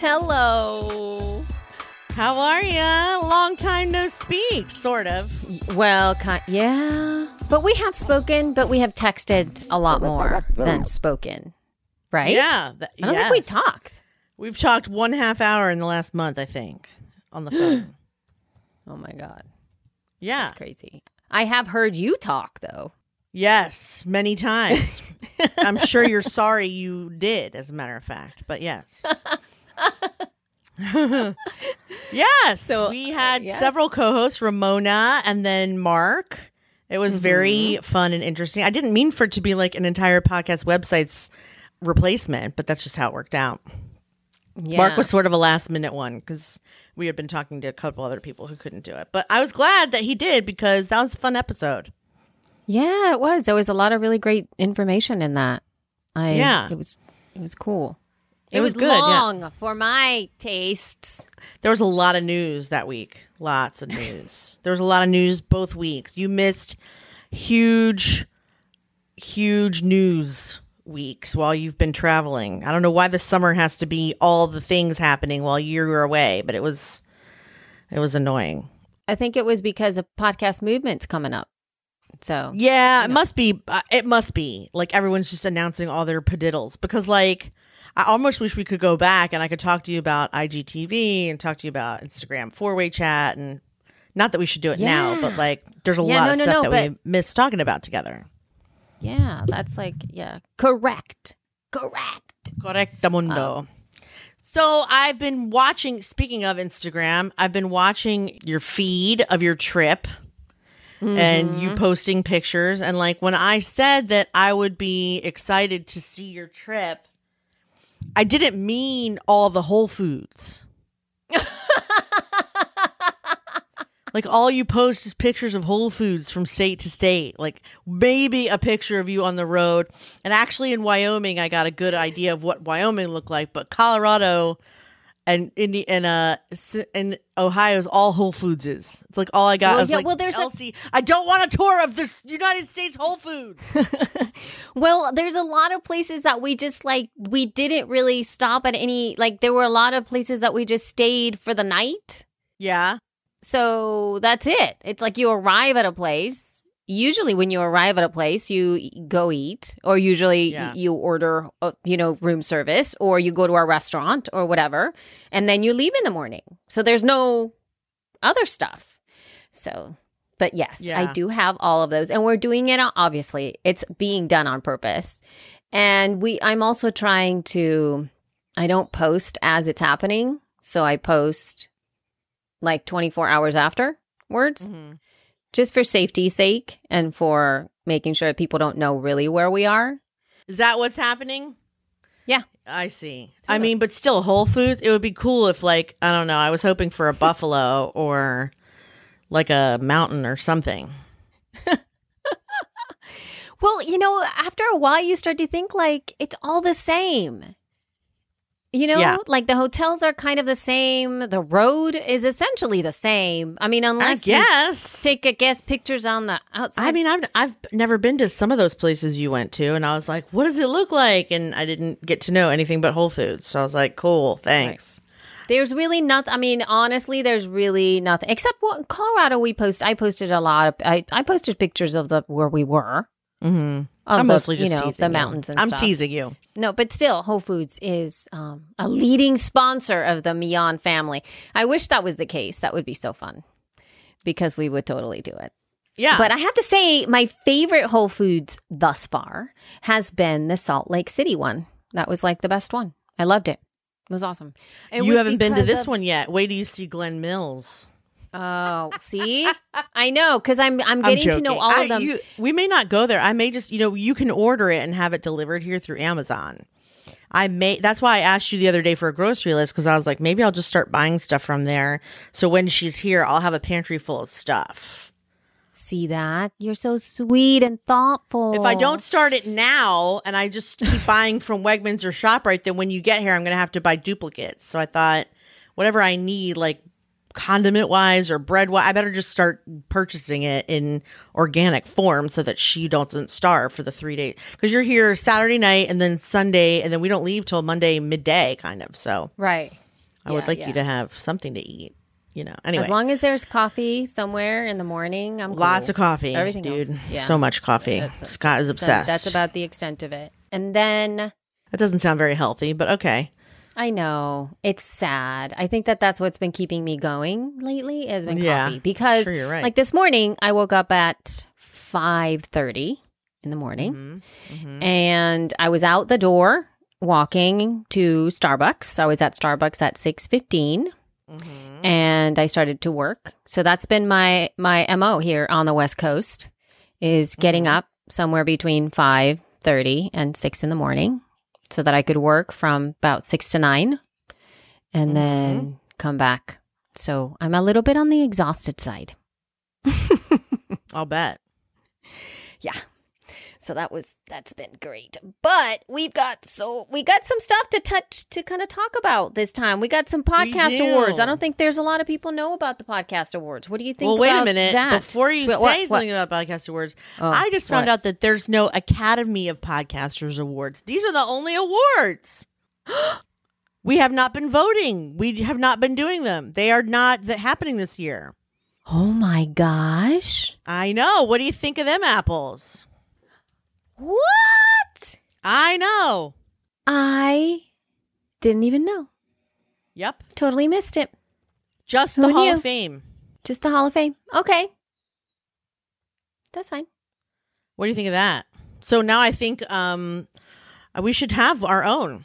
Hello. How are you? Long time no speak, sort of. Well, ki- yeah. But we have spoken, but we have texted a lot more than spoken. Right? Yeah. th- I don't think we yes. talked. We've talked one half hour in the last month, I think, on the phone. Oh my God. yeah. That's crazy. I have heard you talk, though. Yes, many times. I'm sure you're sorry you did, as a matter of fact. But yes. yes. So, we uh, had yes. several co hosts, Ramona and then Mark. It was mm-hmm. very fun and interesting. I didn't mean for it to be like an entire podcast website's replacement, but that's just how it worked out. Yeah. Mark was sort of a last minute one because we had been talking to a couple other people who couldn't do it. But I was glad that he did because that was a fun episode. Yeah, it was. There was a lot of really great information in that. I Yeah. It was it was cool. It was good, yeah. long for my tastes. There was a lot of news that week. Lots of news. there was a lot of news both weeks. You missed huge, huge news weeks while you've been traveling. I don't know why the summer has to be all the things happening while you're away, but it was it was annoying. I think it was because of podcast movements coming up. So Yeah, it must be. Uh, it must be like everyone's just announcing all their padiddles because, like, I almost wish we could go back and I could talk to you about IGTV and talk to you about Instagram four way chat and not that we should do it now, but like, there's a Yeah, lot no, of no, stuff no, that we missed talking about together. Yeah, that's like yeah, correct, correct. Correcto mundo. Um, so I've been watching. Speaking of Instagram, I've been watching your feed of your trip. and you mm-hmm. posting pictures and like when i said that i would be excited to see your trip i didn't mean all the whole foods. Like all you post is pictures of whole foods from state to state. Like maybe a picture of you on the road. And actually in wyoming i got a good idea of what wyoming looked like but colorado and Indi- and uh S- and Ohio's all Whole Foods is. It's like all I got. Well, I was yeah, like, well, there's Elsie, I don't want a tour of this United States Whole Foods. Well, there's a lot of places that we just like we didn't really stop at any like there were a lot of places that we just stayed for the night. yeah, So that's it. It's like you arrive at a place. Usually, when you arrive at a place, you go eat, or usually Yeah. y- you order, uh, you know, room service, or you go to a restaurant or whatever, and then you leave in the morning. So there's no other stuff. So, but yes, Yeah. I do have all of those, and we're doing it. Obviously, it's being done on purpose, and we. I'm also trying to. I don't post as it's happening, so I post like 24 hours afterwards Mhm. Just for safety's sake and for making sure that people don't know really where we are. is that what's happening? Yeah. I see. I mean, but still, Whole Foods. It would be cool if, like, I don't know. I was hoping for a buffalo or like a mountain or something. Well, you know, after a while, you start to think like it's all the same. You know, Yeah. like the hotels are kind of the same. The road is essentially the same. I mean, I unless you guess. take a guess pictures on the outside. I mean, I've I've never been to some of those places you went to, and I was like, "What does it look like?" And I didn't get to know anything but Whole Foods, so I was like, "Cool, thanks." There's really nothing. I mean, honestly, there's really nothing except what Colorado we post. I posted a lot of. I, I posted pictures of the where we were. Mm-hmm. I'm the, mostly you just know teasing the you. mountains and I'm stuff. teasing you. No, but still, Whole Foods is um, a leading sponsor of the Mion family. I wish that was the case. That would be so fun because we would totally do it. Yeah, But I have to say, my favorite Whole Foods thus far has been the Salt Lake City one. That was like the best one. I loved it. It was awesome. It you was haven't been to this of- one yet. Wait till you see Glen Mills. Oh, see, I know because I'm I'm I'm getting to know all I- of them. you- we may not go there. I may just, you know, you can order it and have it delivered here through Amazon. I may. That's why I asked you the other day for a grocery list because I was like, maybe I'll just start buying stuff from there. So when she's here, I'll have a pantry full of stuff. see that you're so sweet and thoughtful. If I don't start it now and I just keep buying from Wegmans or ShopRite, then when you get here, I'm going to have to buy duplicates. So I thought, whatever I need, like condiment wise or bread wise, I better just start purchasing it in organic form so that she doesn't starve for the three days. Because you're here Saturday night and then Sunday, and then we don't leave till Monday midday, kind of. So right, I would like yeah. you to have something to eat. You know, anyway, as long as there's coffee somewhere in the morning, I'm lots cool. of coffee, Everything dude. yeah. So much coffee. That's- Scott is so obsessed. that's about the extent of it. And then That doesn't sound very healthy, but okay. I know it's sad. I think that that's what's been keeping me going lately has been Yeah, coffee because, sure, right. like this morning, I woke up at five thirty in the morning, Mhm. and I was out the door walking to Starbucks. I was at Starbucks at six fifteen, Mhm. and I started to work. So that's been my my mo here on the West Coast is getting Mhm. up somewhere between five thirty and six in the morning, so that I could work from about six to nine, and mm-hmm. then come back. So I'm a little bit on the exhausted side. I'll bet. Yeah. So that was that's been great. But we've got so we got some stuff to touch to kind of talk about this time. We got some podcast awards. I don't think there's a lot of people know about the podcast awards. What do you think? Well, wait a minute. that? Before you What- say what- what? something about podcast awards, Oh, I just found what? out that there's no Academy of Podcasters awards. These are the only awards. we have not been voting. We have not been doing them. They are not happening this year. Oh my gosh. I know. What do you think of them apples? What? I know. I didn't even know. Yep. Totally missed it. Just Who the Hall knew? of Fame. Just the Hall of Fame. Okay. That's fine. What do you think of that? So now I think um, we should have our own,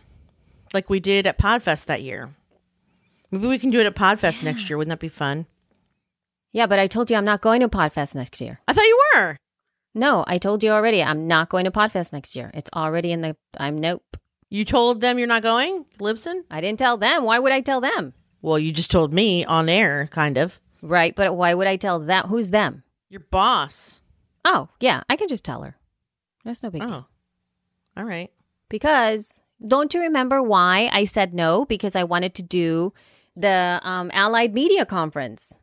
like we did at Podfest that year. Maybe we can do it at Podfest next year. Wouldn't that be fun? Yeah, but I told you I'm not going to Podfest next year. I thought you were. No, I told you already. I'm not going to Podfest next year. It's already in the. I'm nope. You told them you're not going, Libsyn? I didn't tell them. Why would I tell them? Well, you just told me on air, kind of. Right, but why would I tell them? Who's them? Your boss. Oh, yeah, I can just tell her. That's no big Oh. deal. All right. Because don't you remember why I said no? Because I wanted to do the um, Allied Media Conference.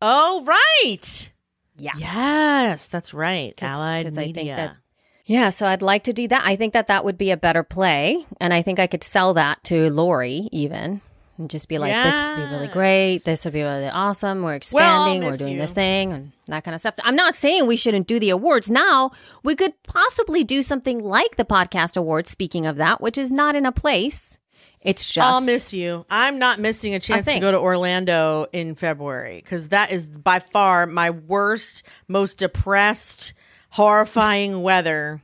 Oh, right. Yeah. Yes, that's right. 'Cause- Allied 'cause I think Media. that- Yeah, so I'd like to do that. I think that that would be a better play, and I think I could sell that to Lori even, and just be like, "This would be really great. This would be really awesome. We're Well, expanding. We're doing you. this thing, and that kind of stuff." I'm not saying we shouldn't do the awards now. We could possibly do something like the podcast awards. Speaking of that, which is not in a place. It's just I'll miss you. I'm not missing a chance to go to Orlando in February because that is by far my worst, most depressed, horrifying weather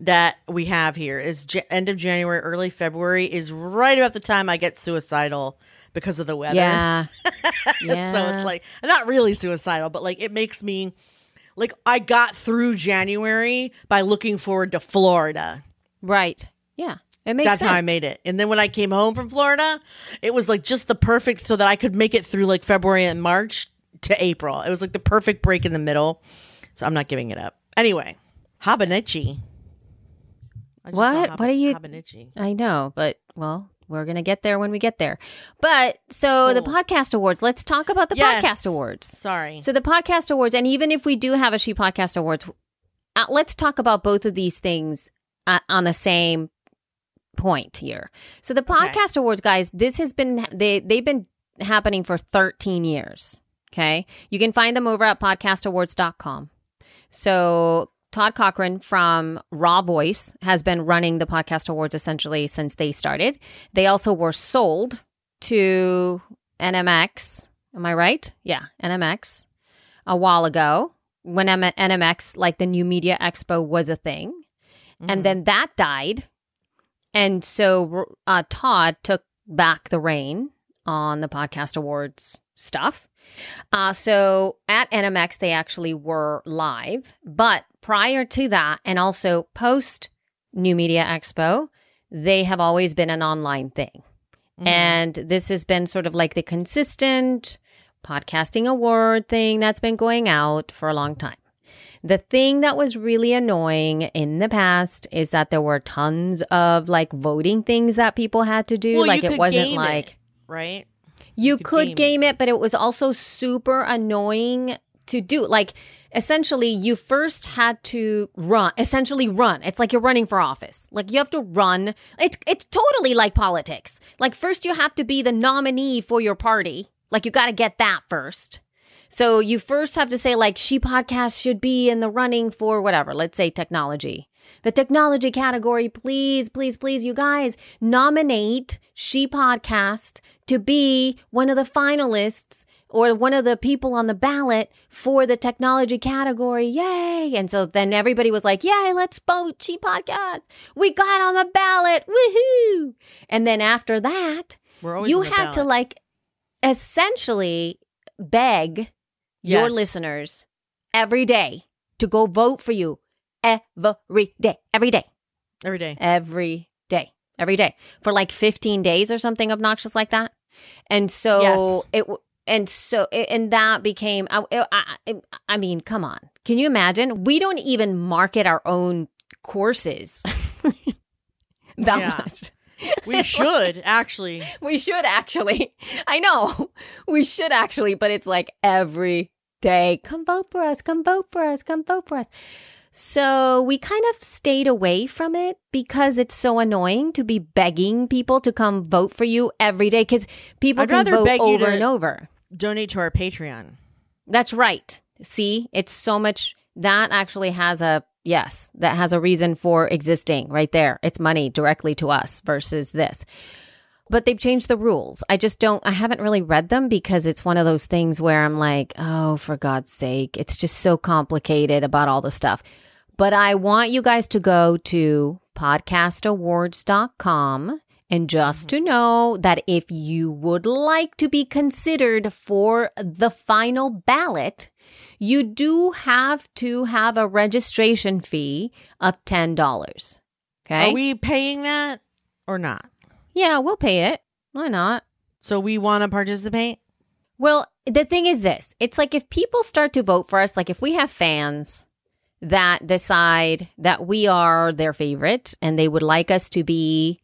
that we have here. Is J- end of January, early February is right about the time I get suicidal because of the weather. yeah, yeah. so it's like not really suicidal, but like it makes me like I got through January by looking forward to Florida. right. Yeah, it makes That's sense. how I made it. And then when I came home from Florida, it was like just the perfect so that I could make it through like February and March to April. It was like the perfect break in the middle. So I'm not giving it up. Anyway, Habanichi. What? Hab- What are you- Habanichi. I know, but well, we're gonna get there when we get there. But so the podcast awards. Let's talk about the Yes. podcast awards. Sorry. So the podcast awards, and even if we do have a She Podcast Awards, uh, let's talk about both of these things uh, on the same point here. So the Okay. podcast awards, guys, this has been they they've been happening for 13 years. Okay, you can find them over at podcastawards.com. So Todd Cochran from Raw Voice has been running the podcast awards essentially since they started. They also were sold to NMX. Am I right? Yeah, NMX a while ago when M- NMX, like the New Media Expo, was a thing. Mm-hmm. And then that died. And so uh, Todd took back the reign on the podcast awards stuff. Uh, so at NMX, they actually were live. But prior to that, and also post New Media Expo, they have always been an online thing. Mm-hmm. And this has been sort of like the consistent podcasting award thing that's been going out for a long time. The thing that was really annoying in the past is that there were tons of like voting things that people had to do. Well, like you it wasn't like it, right. you could could game game it, but it was also super annoying to do. Like essentially you first had to run, essentially run. It's like you're running for office. Like you have to run. It's it's totally like politics. Like first you have to be the nominee for your party. Like you got to get that first. So you first have to say like she podcast should be in the running for whatever, let's say technology. The technology category, please, please, please, you guys nominate She Podcast to be one of the finalists or one of the people on the ballot for the technology category. Yay. And so then everybody was like, Yay, let's vote She Podcast. We got on the ballot. Woohoo. And then after that, you had to like essentially beg your listeners every day to go vote for you every day, every day, every day. every day, every day for like 15 days or something obnoxious like that. And so Yes. it, and so, and that became, I, I, I- I mean, come on. Can you imagine? We don't even market our own courses that Yeah. much. We should actually. We should actually. I know. We should actually, but it's like every day. Come vote for us. Come vote for us. Come vote for us. So we kind of stayed away from it because it's so annoying to be begging people to come vote for you every day because people I'd can vote over and over. Donate to our Patreon. That's right. See, it's so much that actually has a yes, that has a reason for existing right there. It's money directly to us versus this. But they've changed the rules. I just don't I haven't really read them because it's one of those things where I'm like, "Oh, for God's sake, it's just so complicated about all the stuff." But I want you guys to go to podcastawards.com and just to mm-hmm. know that if you would like to be considered for the final ballot, you do have to have a registration fee of $10. Okay? Are we paying that or not? yeah, we'll pay it. Why not? So we want to participate. Well, the thing is this it's like if people start to vote for us, like if we have fans that decide that we are their favorite and they would like us to be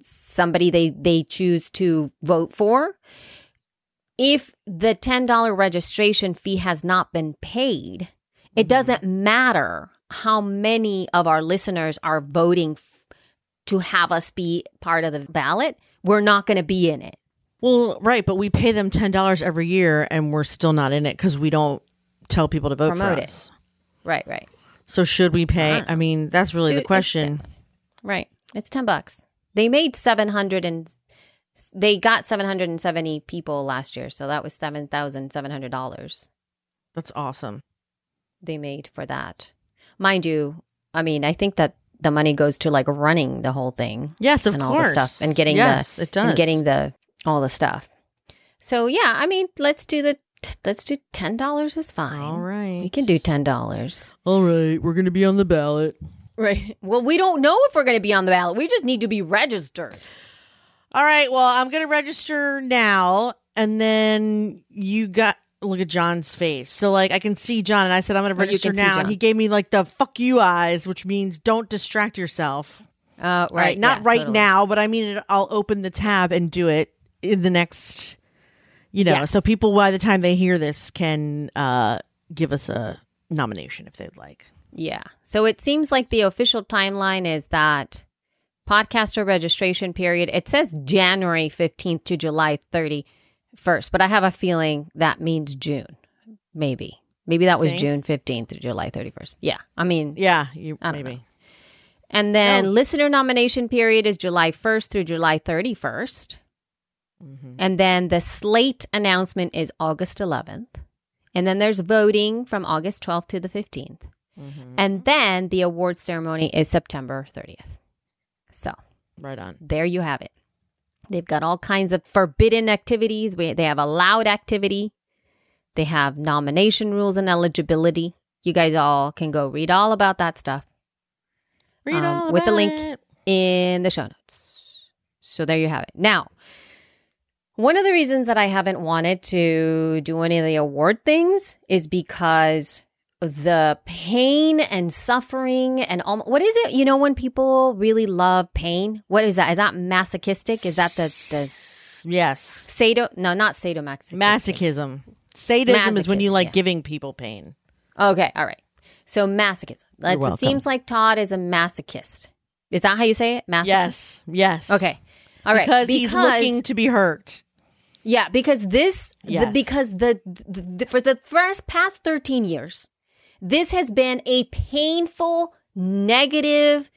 somebody they, they choose to vote for, if the $10 registration fee has not been paid, it doesn't matter how many of our listeners are voting f- to have us be part of the ballot. We're not going to be in it. Well, right, but we pay them ten dollars every year, and we're still not in it because we don't tell people to vote Promote for it. us. Right, right. So should we pay? Uh-huh. I mean, that's really Dude, the it's question. Right. It's 10 bucks. They made 700 and they got 770 people last year. So that was $7,700 That's awesome. they made for that. Mind you, I mean, I think that the money goes to like running the whole thing Yes, of and course. all the stuff and getting yes, the it does. and getting the all the stuff. So yeah, I mean, let's do the let's do $10 is fine. All right. We can do $10. All right, we're gonna be on the ballot. Right. Well, we don't know if we're going to be on the ballot. We just need to be registered. All right. Well, I'm gonna register now, and then you got look at John's face. So like I can see John, and I said I'm gonna Oh, you register can see now, and he gave me like the "fuck you" eyes, which means don't distract yourself. Uh, right. All right, not yeah, right totally. now, but I mean, it, I'll open the tab and do it in the next, you know, Yes. so people by the time they hear this can uh give us a nomination if they'd like. Yeah. So it seems like the official timeline is that podcaster registration period, it says January 15th to July 31st, but I have a feeling that means June. Maybe. Maybe that was Think? June 15th to July 31st. Yeah. I mean, Yeah, you I don't maybe. and then No. listener nomination period is July 1st through July 31st. Mhm. And then the slate announcement is August 11th. And then there's voting from August 12th to the 15th. Mhm. And then the award ceremony is September 30th. Right on. there you have it. They've got all kinds of forbidden activities. We, they have allowed activity They have nomination rules and eligibility. You guys all can go read all about that stuff Read Um, all with the link. it. in the show notes. So there you have it. Now, one of the reasons that I haven't wanted to do any of the award things is because the pain and suffering and all, what is it? You know, when people really love pain, what is that? Is that masochistic? Is that the the yes sado? No, not sadomasochistic. masochism? Sadism is when you like yeah. giving people pain. Okay, all right. So masochism. It seems like Todd is a masochist. Is that how you say it? Masochist. Yes, yes. Okay. All right. because, he's looking to be hurt. Yeah, because this, the- Yes. because the, the, the for the first past thirteen years, this has been a painful, negative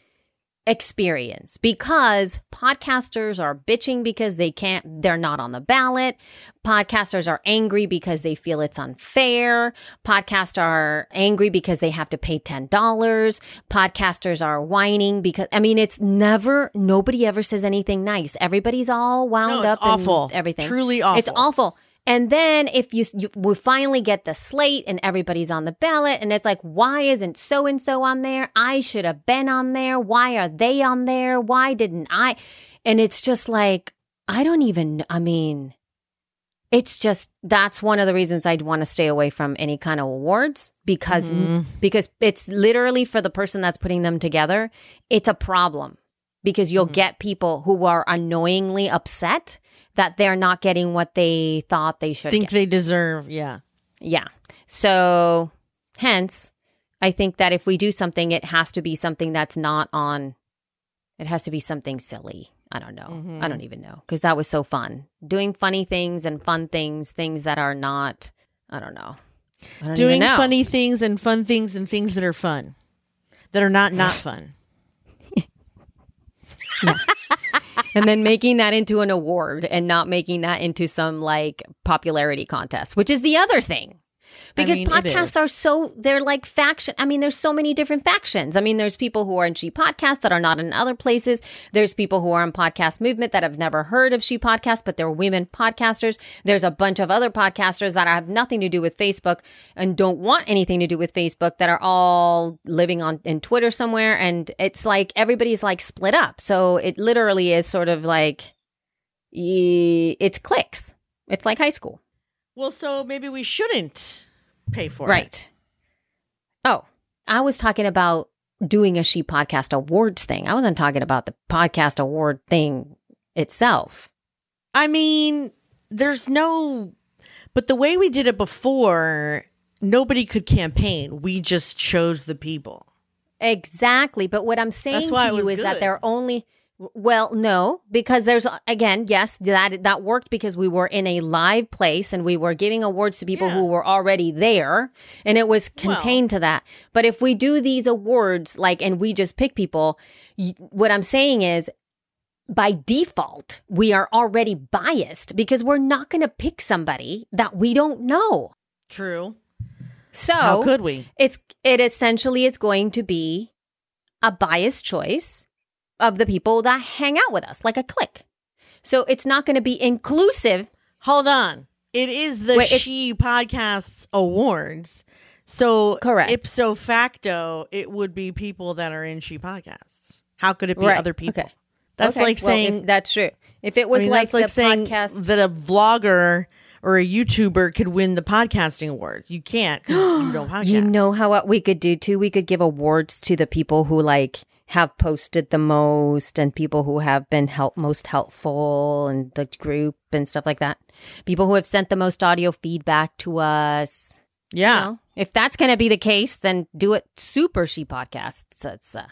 experience because podcasters are bitching because they can't they're not on the ballot podcasters are angry because they feel it's unfair podcasts are angry because they have to pay $10 podcasters are whining because i mean it's never nobody ever says anything nice everybody's all wound No, it's up and awful. everything Truly awful. it's awful. And then if you, you we finally get the slate and everybody's on the ballot and it's like why isn't so and so on there? I should have been on there. Why are they on there? Why didn't I? And it's just like I don't even I mean it's just that's one of the reasons I'd want to stay away from any kind of awards because Mm-hmm. because it's literally for the person that's putting them together, it's a problem because you'll get people who are annoyingly upset that they're not getting what they thought they should Think get. they deserve. Yeah. yeah. So hence, I think that if we do something, it has to be something that's not on it has to be something silly. I don't know. I mm-hmm. don't even know because that was so fun. Doing funny things and fun things, things that are not I don't know. I don't Doing know. funny things and fun things and things that are fun, that are not not fun. and then making that into an award and not making that into some like popularity contest, which is the other thing. Because mean, podcasts are so they're like faction. I mean, there's so many different factions. I mean, there's people who are in She Podcast that are not in other places. There's people who are in podcast movement that have never heard of She Podcast, but they're women podcasters. There's a bunch of other podcasters that have nothing to do with Facebook and don't want anything to do with Facebook that are all living on in Twitter somewhere. And it's like everybody's like split up. So it literally is sort of like it's clicks. It's like high school. Well, so maybe we shouldn't pay for it. Right. Oh, I was talking about doing a She Podcast Awards thing. I wasn't talking about the podcast award thing itself. I mean, there's no, but the way we did it before, nobody could campaign. We just chose the people. Exactly. But what I'm saying to you is that they're only well, no, because there's again, yes, that that worked because we were in a live place and we were giving awards to people Yeah. who were already there and it was contained to that. But if we do these awards like and we just pick people, y- what I'm saying is by default, we are already biased because we're not going to pick somebody that we don't know. True. So How could we? it's it essentially is going to be a biased choice of the people that hang out with us, like a clique. So it's not going to be inclusive. Hold on. It is the Wait, it- She Podcasts Awards. So, Correct. ipso facto, it would be people that are in She Podcasts. How could it be Right. other people? Okay. That's Okay, like well, saying that's true. If it I was mean, like that's like the saying podcast, that a vlogger or a YouTuber could win the podcasting awards. You can't because you don't podcast. you know how what we could do too. We could give awards to the people who like have posted the most and people who have been help most helpful and the group and stuff like that. People who have sent the most audio feedback to us. yeah. know, if that's going to be the case, then do it super she podcasts. It's uh,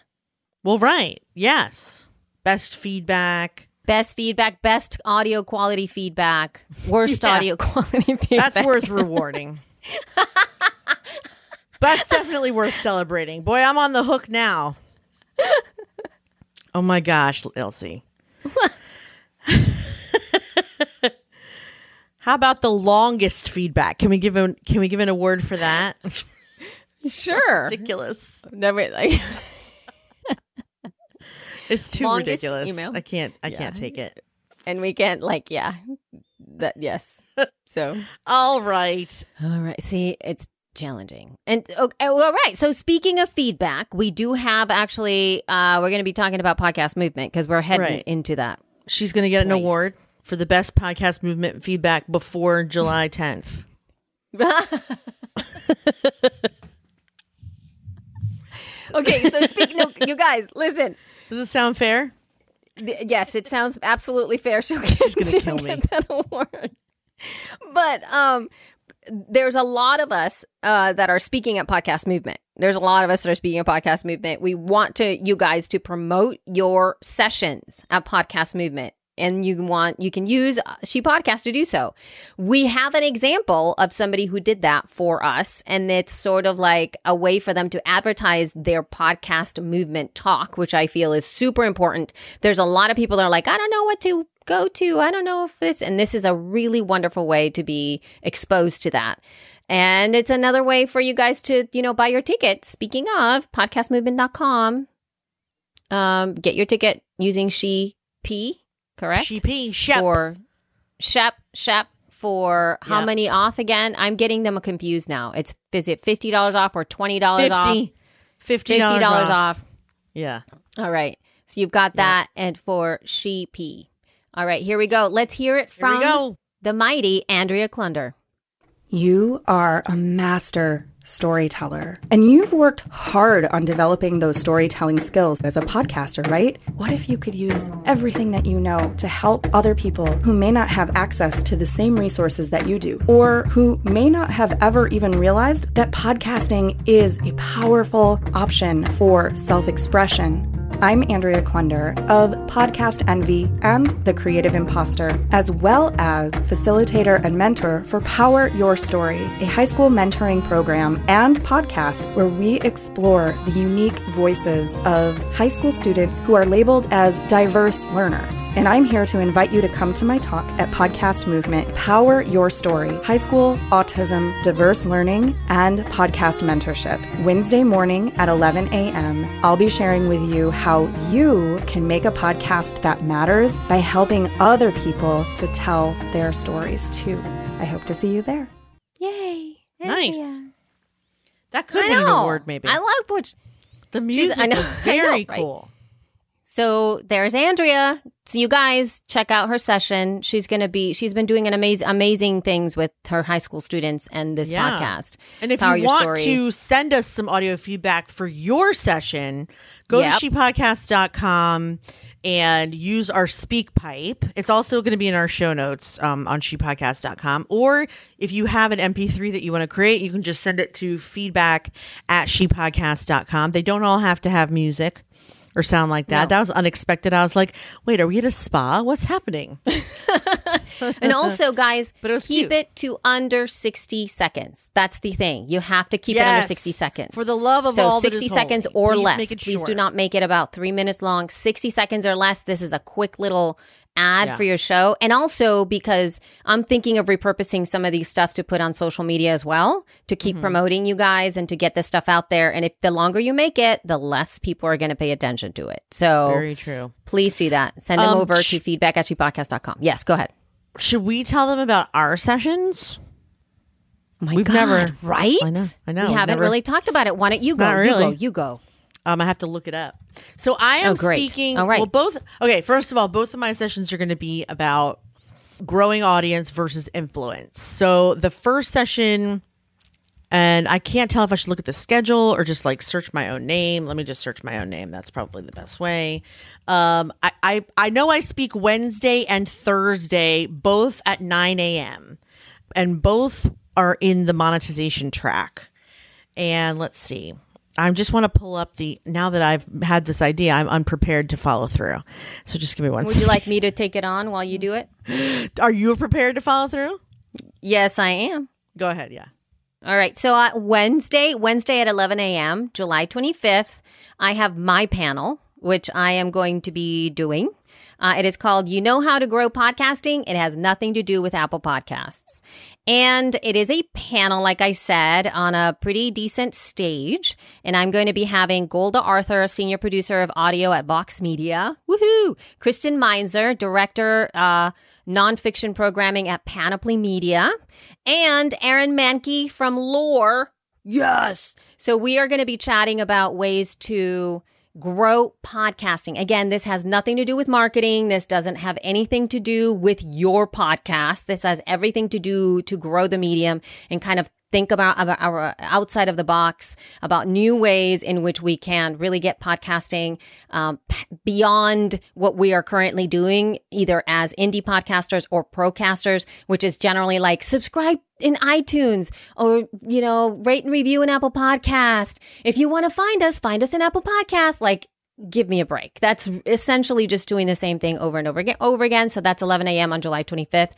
Well, right. Yes. Best feedback. best feedback, best audio quality feedback, worst Yeah. audio quality feedback. That's worth rewarding. That's definitely worth celebrating. Boy, I'm on the hook now. Oh my gosh, Elsie. How about the longest feedback? Can we give a can we give an award for that? sure. ridiculous. Never like It's too Longest ridiculous. email. I can't I Yeah. can't take it. and we can't like yeah that yes. So All right. all right. See, it's challenging. And okay, all right. So speaking of feedback, we do have actually uh we're going to be talking about podcast movement because we're heading Right. into that. She's going to get an award for the best podcast movement feedback before July 10th. okay, so speaking of you guys, listen. Does this sound fair? Yes, it sounds absolutely fair. She'll get, gonna she'll kill me. get that award. But um, there's a lot of us uh, that are speaking at Podcast Movement. There's a lot of us that are speaking at Podcast Movement. We want to you guys to promote your sessions at Podcast Movement. And you want you can use uh, She Podcast to do so. We have an example of somebody who did that for us, and it's sort of like a way for them to advertise their podcast movement talk, which I feel is super important. There's a lot of people that are like, I don't know what to go to. I don't know if this, and this is a really wonderful way to be exposed to that. And it's another way for you guys to, you know, buy your ticket. Speaking of, podcastmovement.com. Um, get your ticket using She P, correct? She P. Shep. For Shep, Shep for how Yep. many off again? I'm getting them confused now. It's is it fifty dollars off or twenty dollars off? 50 Fifty $50 off. off. Yeah. All right. So you've got that and for She P. All right, here we go. Let's hear it from the mighty Andrea Klunder. You are a master storyteller, and you've worked hard on developing those storytelling skills as a podcaster, right? What if you could use everything that you know to help other people who may not have access to the same resources that you do, or who may not have ever even realized that podcasting is a powerful option for self expression? I'm Andrea Klunder of Podcast Envy and The Creative Imposter, as well as facilitator and mentor for Power Your Story, a high school mentoring program and podcast where we explore the unique voices of high school students who are labeled as diverse learners. And I'm here to invite you to come to my talk at Podcast Movement Power Your Story High School Autism, Diverse Learning, and Podcast Mentorship. Wednesday morning at 11 a.m., I'll be sharing with you how you can make a podcast that matters by helping other people to tell their stories too. I hope to see you there. Yay. Nice. Andrea. That could I win an award, maybe. I like what the music I know- was I know, very right? cool. So there's Andrea. So you guys check out her session. She's going to be she's been doing an amazing amazing things with her high school students and this Yeah. podcast. And if Power you want Story. to send us some audio feedback for your session, go Yep. to shepodcast.com and use our speak pipe. It's also going to be in our show notes um, on shepodcast.com. Or if you have an MP3 that you want to create, you can just send it to feedback at shepodcast.com. They don't all have to have music or sound like that. No. That was unexpected. I was like, wait, are we at a spa? What's happening? And also guys, But it was keep cute. it to under 60 seconds. That's the thing. You have to keep it under 60 seconds. For the love of so all that 60 is seconds holy. or Please less. Please do not make it about 3 minutes long. 60 seconds or less. This is a quick little ad Yeah. for your show. And also because I'm thinking of repurposing some of these stuff to put on social media as well to keep Mm-hmm. promoting you guys and to get this stuff out there. And if the longer you make it, the less people are going to pay attention to it. So Very true. please do that. Send them Um, over sh- to feedback at podcast.com. Yes, go ahead. Should we tell them about our sessions? Oh my We've God, never- right? I know, I know, We haven't never- really talked about it. Why don't you go? Not You go. really. You go. Um, I have to look it up. So I am Oh, speaking. All right. Well, both. Okay, first of all, both of my sessions are going to be about growing audience versus influence. So the first session, and I can't tell if I should look at the schedule or just like search my own name. Let me just search my own name. That's probably the best way. Um, I I, I know I speak Wednesday and Thursday, both at nine a.m. and both are in the monetization track. And let's see. I just want to pull up the now that I've had this idea, I'm unprepared to follow through. So just give me one Would you like me to take it on while you do it? Are you prepared to follow through? Yes, I am. Go ahead, yeah. All right. So uh, Wednesday, Wednesday at 11 a.m., July 25th, I have my panel, which I am going to be doing. Uh, it is called You Know How to Grow Podcasting. It has nothing to do with Apple Podcasts. And it is a panel, like I said, on a pretty decent stage. And I'm going to be having Golda Arthur, senior producer of audio at Vox Media. Woohoo! Kristen Meinzer, director, uh, nonfiction programming at Panoply Media, and Aaron Mahnke from Lore. Yes. So we are going to be chatting about ways to grow podcasting. Again, this has nothing to do with marketing. This doesn't have anything to do with your podcast. This has everything to do to grow the medium and kind of think about, about our outside of the box about new ways in which we can really get podcasting um, p- beyond what we are currently doing, either as indie podcasters or procasters, which is generally like subscribe in iTunes or, you know, rate and review an Apple podcast. If you want to find us, find us in Apple podcast. Like give me a break. That's essentially just doing the same thing over and over again, over again. So that's 11 a.m. on July 25th.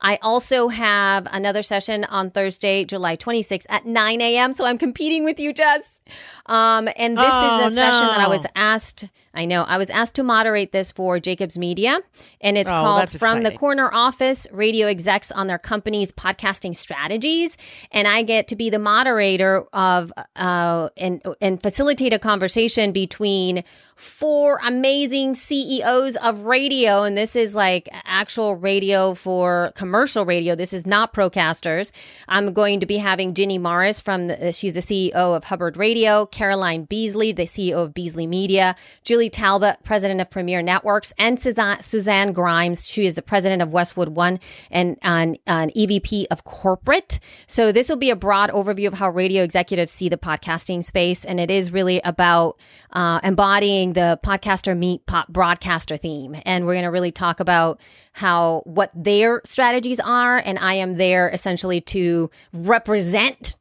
I also have another session on Thursday, July 26th at 9 a.m. So I'm competing with you, Jess. Um, and this Oh, is a session that I was asked. I know I was asked to moderate this for Jacobs Media, and it's Oh, called "From the. Corner Office: Radio Execs on Their Company's Podcasting Strategies." And I get to be the moderator of uh, and and facilitate a conversation between four amazing CEOs of radio, and this is like actual radio for commercial radio. This is not procasters. I'm going to be having Ginny Morris from the, she's the CEO of Hubbard Radio, Caroline Beasley, the CEO of Beasley Media, Julie Talbot, president of Premiere Networks, and Suzanne, Suzanne Grimes. She is the president of Westwood One and an, an EVP of corporate. So this will be a broad overview of how radio executives see the podcasting space, and it is really about uh, embodying the podcaster meet pop broadcaster theme. And we're going to really talk about how what their strategies are, and I am there essentially to represent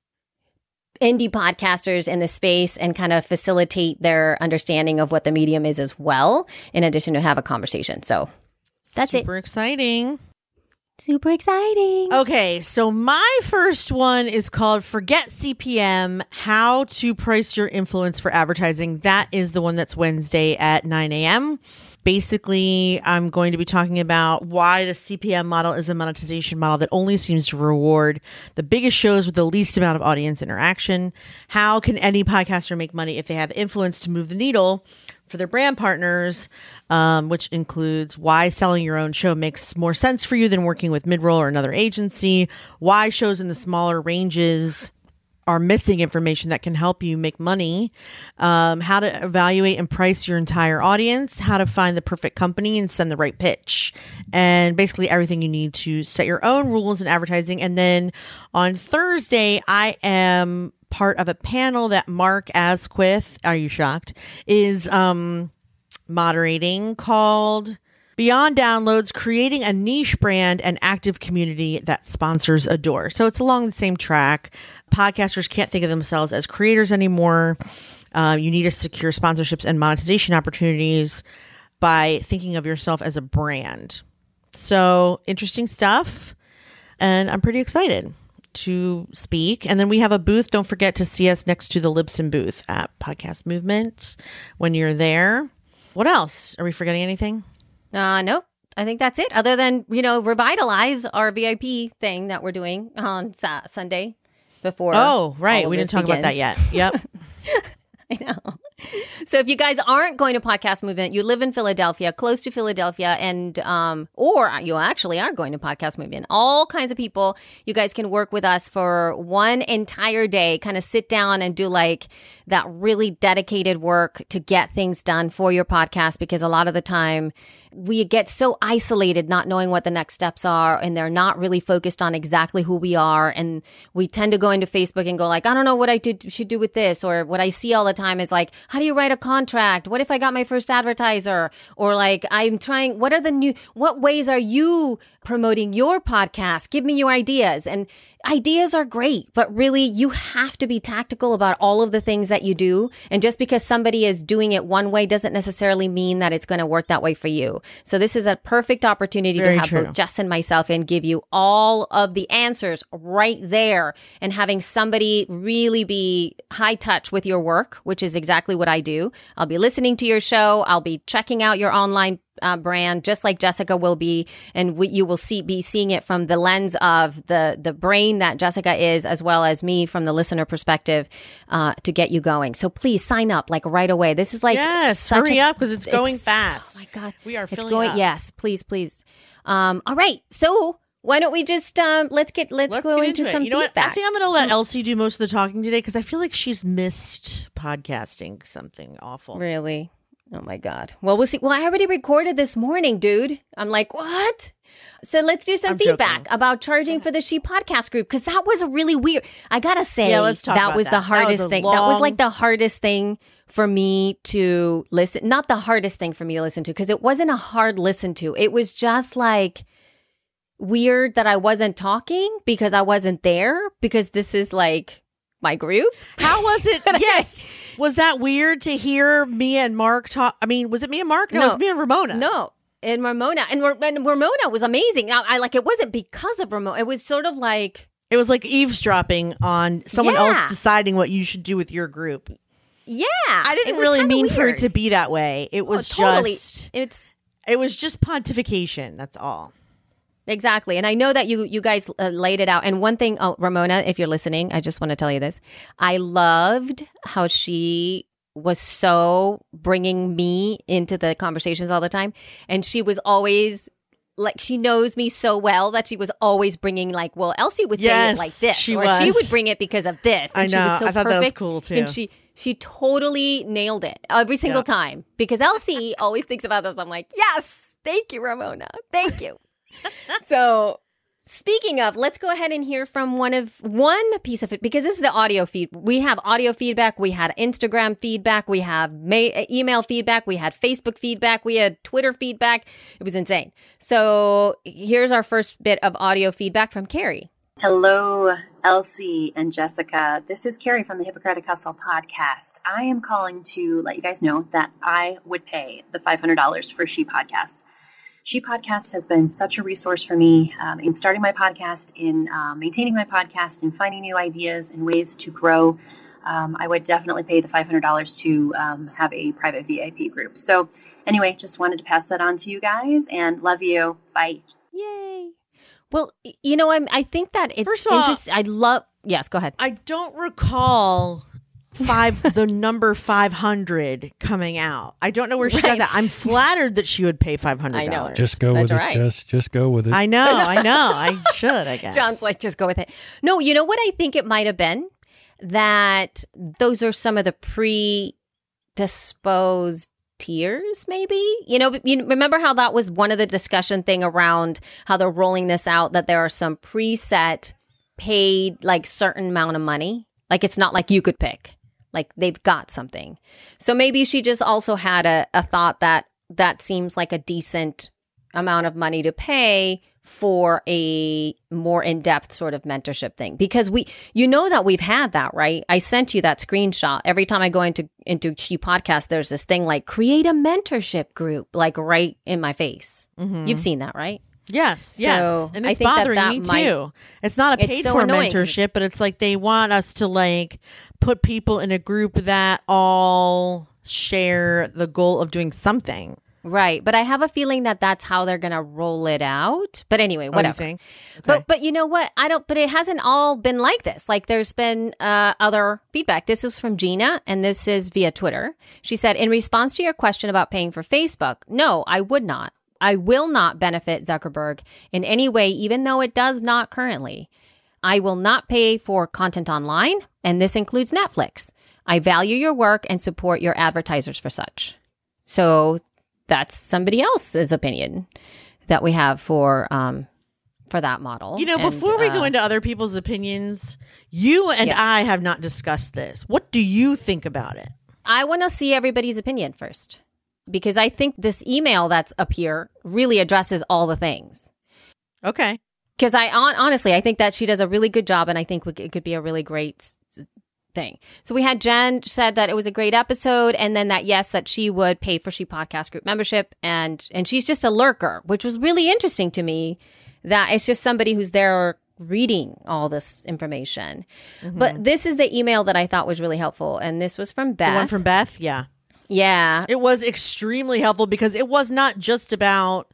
indie podcasters in the space and kind of facilitate their understanding of what the medium is as well, in addition to have a conversation. So that's Super it. Super exciting. Okay, so my first one is called Forget CPM How to Price Your Influence for Advertising. That is the one that's Wednesday at 9 a.m. Basically, I'm going to be talking about why the CPM model is a monetization model that only seems to reward the biggest shows with the least amount of audience interaction. How can any podcaster make money if they have influence to move the needle for their brand partners, um, which includes why selling your own show makes more sense for you than working with midroll or another agency, why shows in the smaller ranges are missing information that can help you make money, um, how to evaluate and price your entire audience, how to find the perfect company and send the right pitch, and basically everything you need to set your own rules in advertising. And then on Thursday, I am part of a panel that Mark Asquith, are you shocked, is um, moderating called Beyond Downloads Creating a Niche Brand and Active Community That Sponsors Adore. So it's along the same track. Podcasters can't think of themselves as creators anymore. Uh, you need to secure sponsorships and monetization opportunities by thinking of yourself as a brand. So interesting stuff. And I'm pretty excited to speak. And then we have a booth. Don't forget to see us next to the Libsyn booth at Podcast Movement when you're there. What else? Are we forgetting anything? Uh, nope. I think that's it. Other than you know, revitalize our VIP thing that we're doing on sa- Sunday before. Oh, right. We didn't talk about that yet. Yep. I know. So if you guys aren't going to podcast movement, you live in Philadelphia, close to Philadelphia, and um, or you actually are going to podcast movement. All kinds of people. You guys can work with us for one entire day. Kind of sit down and do like that really dedicated work to get things done for your podcast. Because a lot of the time we get so isolated, not knowing what the next steps are, and they're not really focused on exactly who we are. And we tend to go into Facebook and go like, I don't know what I do, should do with this, or what I see all the time is like, how do you write a contract? What if I got my first advertiser? Or like, I'm trying. What are the new? What ways are you promoting your podcast? Give me your ideas and. Ideas are great, but really you have to be tactical about all of the things that you do. And just because somebody is doing it one way doesn't necessarily mean that it's going to work that way for you. So this is a perfect opportunity Very to have true. both Jess and myself and give you all of the answers right there and having somebody really be high touch with your work, which is exactly what I do. I'll be listening to your show. I'll be checking out your online uh, brand, just like Jessica will be, and we, you will see be seeing it from the lens of the the brain that Jessica is, as well as me from the listener perspective, uh, to get you going. So please sign up like right away. This is like Yes, hurry a- up because it's going it's- fast. Oh my god, We are it's filling going. up. Yes, please, please. Um, all right, so why don't we just um, let's get let's, Let's go get into, into, some. You know feedback. what? I think I'm going to let Elsie do most of the talking today because I feel like she's missed podcasting something awful. Really? Oh my God. Well, we'll see. Well, I already recorded this morning, dude. I'm like, what? So let's do some I'm feedback joking. about charging for the She podcast group because that was a really weird. I gotta say, Yeah, let's talk that was that. the That was hardest thing. that was like the hardest thing for me to listen. Not the hardest thing for me to listen to because it wasn't a hard listen to. It was just like weird that I wasn't talking because I wasn't there because this is like my group. How was it? yes. Was that weird to hear me and Mark talk? I mean, was it me and Mark? No, No. it was me and Ramona. No. And Ramona and, and Ramona was amazing. I, I like it wasn't because of Ramona. It was sort of like It was like eavesdropping on someone Yeah. else deciding what you should do with your group. yeah. I didn't really mean for it to be that way. It Oh, was totally. just It's it was just pontification. That's all. Exactly. And I know that you you guys uh, laid it out. And one thing, oh, Ramona, if you're listening, I just want to tell you this. I loved how she was so bringing me into the conversations all the time, and she was always. Like she knows me so well that she was always bringing like, well, Elsie would say Yes, it like this, she or she would bring it because of this. I And she was know. so I thought that was perfect. cool, too. And she she totally nailed it every single Yeah. time because Elsie always thinks about this. I'm like, yes, thank you, Ramona, thank you. so, speaking of, let's go ahead and hear from one of one piece of it because this is the audio feed. We have audio feedback, we had Instagram feedback, we have ma- email feedback, we had Facebook feedback, we had Twitter feedback. It was insane. So, here's our first bit of audio feedback from Carrie. Hello, Elsie and Jessica. This is Carrie from the Hippocratic Hustle podcast. I am calling to let you guys know that I would pay the $500 for She Podcast. She Podcast has been such a resource for me um, in starting my podcast, in um, maintaining my podcast, in finding new ideas and ways to grow. Um, I would definitely pay the $500 to um, have a private VIP group. So, anyway, just wanted to pass that on to you guys and love you. Bye. Yay. Well, you know, I'm, I think that it's First of all- interesting. I love, yes, go ahead. I don't recall five the number 500 coming out. I don't know where she got that. I'm flattered that she would pay $500. I know. Just go That's with right. it. Just just go with it. I know. I know. I should, I guess. John's like, just go with it. No, you know what I think it might have been? That those are some of the predisposed tiers, maybe? You know, you remember how that was one of the discussion thing around how they're rolling this out, that there are some preset paid, like certain amount of money. Like it's not like you could pick. Like they've got something. So maybe she just also had a, a thought that that seems like a decent amount of money to pay for a more in-depth sort of mentorship thing. Because we you know that we've had that right? I sent you that screenshot. Every time i go into into she podcast there's this thing like create a mentorship group like right in my face. Mm-hmm. You've seen that right Yes, yes. So, and it's think that bothering that me might- too. It's not a paid so for annoying mentorship, but it's like they want us to like put people in a group that all share the goal of doing something. right but i have a feeling that that's how they're gonna roll it out but anyway Oh, whatever think? Okay. But but you know what? I don't. But it hasn't all been like this. Like there's been uh, other feedback. This is from Gina, and this is via Twitter. She said, in response to your question about paying for Facebook, no, I would not. I will not benefit Zuckerberg in any way, even though it does not currently. I will not pay for content online, and this includes Netflix. I value your work and support your advertisers for such. So that's somebody else's opinion that we have for um for that model. You know, And, before we go uh, into other people's opinions, you and Yeah. I have not discussed this. What do you think about it? I want to see everybody's opinion first because I think this email that's up here really addresses all the things. Okay. Because I hon- honestly, I think that she does a really good job, and I think we it could be a really great thing. So we had Jen said that it was a great episode, and then that yes, that she would pay for She Podcast Group membership, and and she's just a lurker, which was really interesting to me. That it's just somebody who's there reading all this information. But mm-hmm. this is the email that I thought was really helpful, and this was from Beth. The one from Beth? Yeah. Yeah. It was extremely helpful because it was not just about.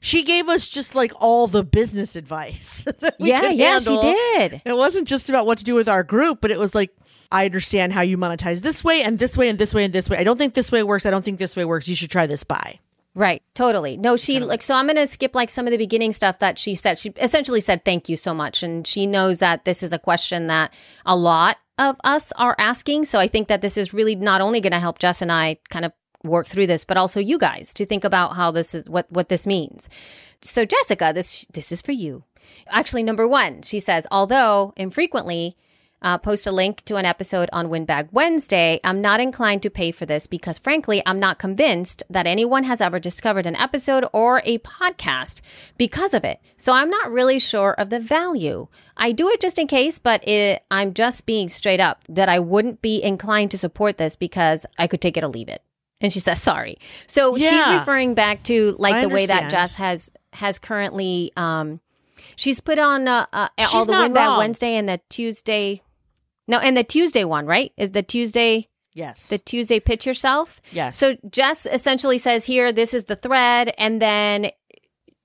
She gave us just like all the business advice. Yeah, yeah, she did. It wasn't just about what to do with our group, but it was like, I understand how you monetize this way and this way and this way and this way. I don't think this way works. I don't think this way works. You should try this by. Right, totally. No, she like so I'm going to skip like some of the beginning stuff that she said. She essentially said thank you so much and she knows that this is a question that a lot of us are asking. So I think that this is really not only going to help Jess and I kind of work through this, but also you guys to think about how this is what what this means. So Jessica, this this is for you. Actually, number 1, she says, although infrequently uh, post a link to an episode on Windbag Wednesday. I'm not inclined to pay for this because, frankly, I'm not convinced that anyone has ever discovered an episode or a podcast because of it. So I'm not really sure of the value. I do it just in case, but it, I'm just being straight up that I wouldn't be inclined to support this because I could take it or leave it. And she says sorry. So she's referring back to like I the way that. Jess has has currently um she's put on uh, uh, all the Windbag. Wednesday and the Tuesday no, and the Tuesday one, right? Is the Tuesday Yes. the Tuesday pitch yourself? Yes. So Jess essentially says here, this is the thread, and then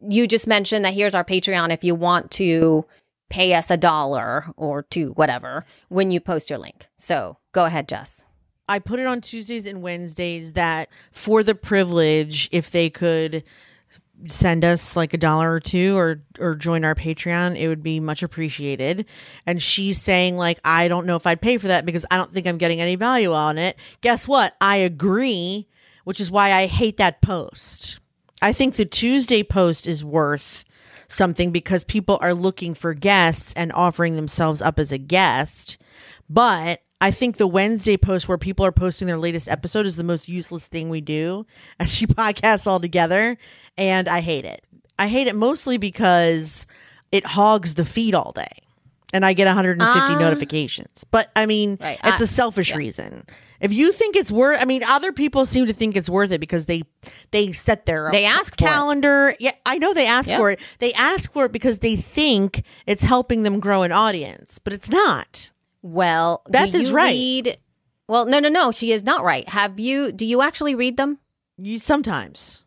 you just mentioned that here's our Patreon if you want to pay us a dollar or two, whatever, when you post your link. So go ahead, Jess. I put it on Tuesdays and Wednesdays that for the privilege, if they could send us like a dollar or two or or join our Patreon, it would be much appreciated. And she's saying like I don't know if I'd pay for that because I don't think I'm getting any value on it. Guess what? I agree, which is why I hate that post. I think the Tuesday post is worth something because people are looking for guests and offering themselves up as a guest. But I think the Wednesday post where people are posting their latest episode is the most useless thing we do as she podcasts all together. And I hate it. I hate it mostly because it hogs the feed all day. And I get 150 ah. notifications. But I mean, Right. it's I- a ah, selfish reason. If you think it's worth, I mean, other people seem to think it's worth it because they they set their They uh, ask for it. calendar. Yeah, I know they ask Yep. for it. They ask for it because they think it's helping them grow an audience, but it's not. Well, Beth is right. Read, well, no, no, no. She is not right. Have you? Do you actually read them? You sometimes.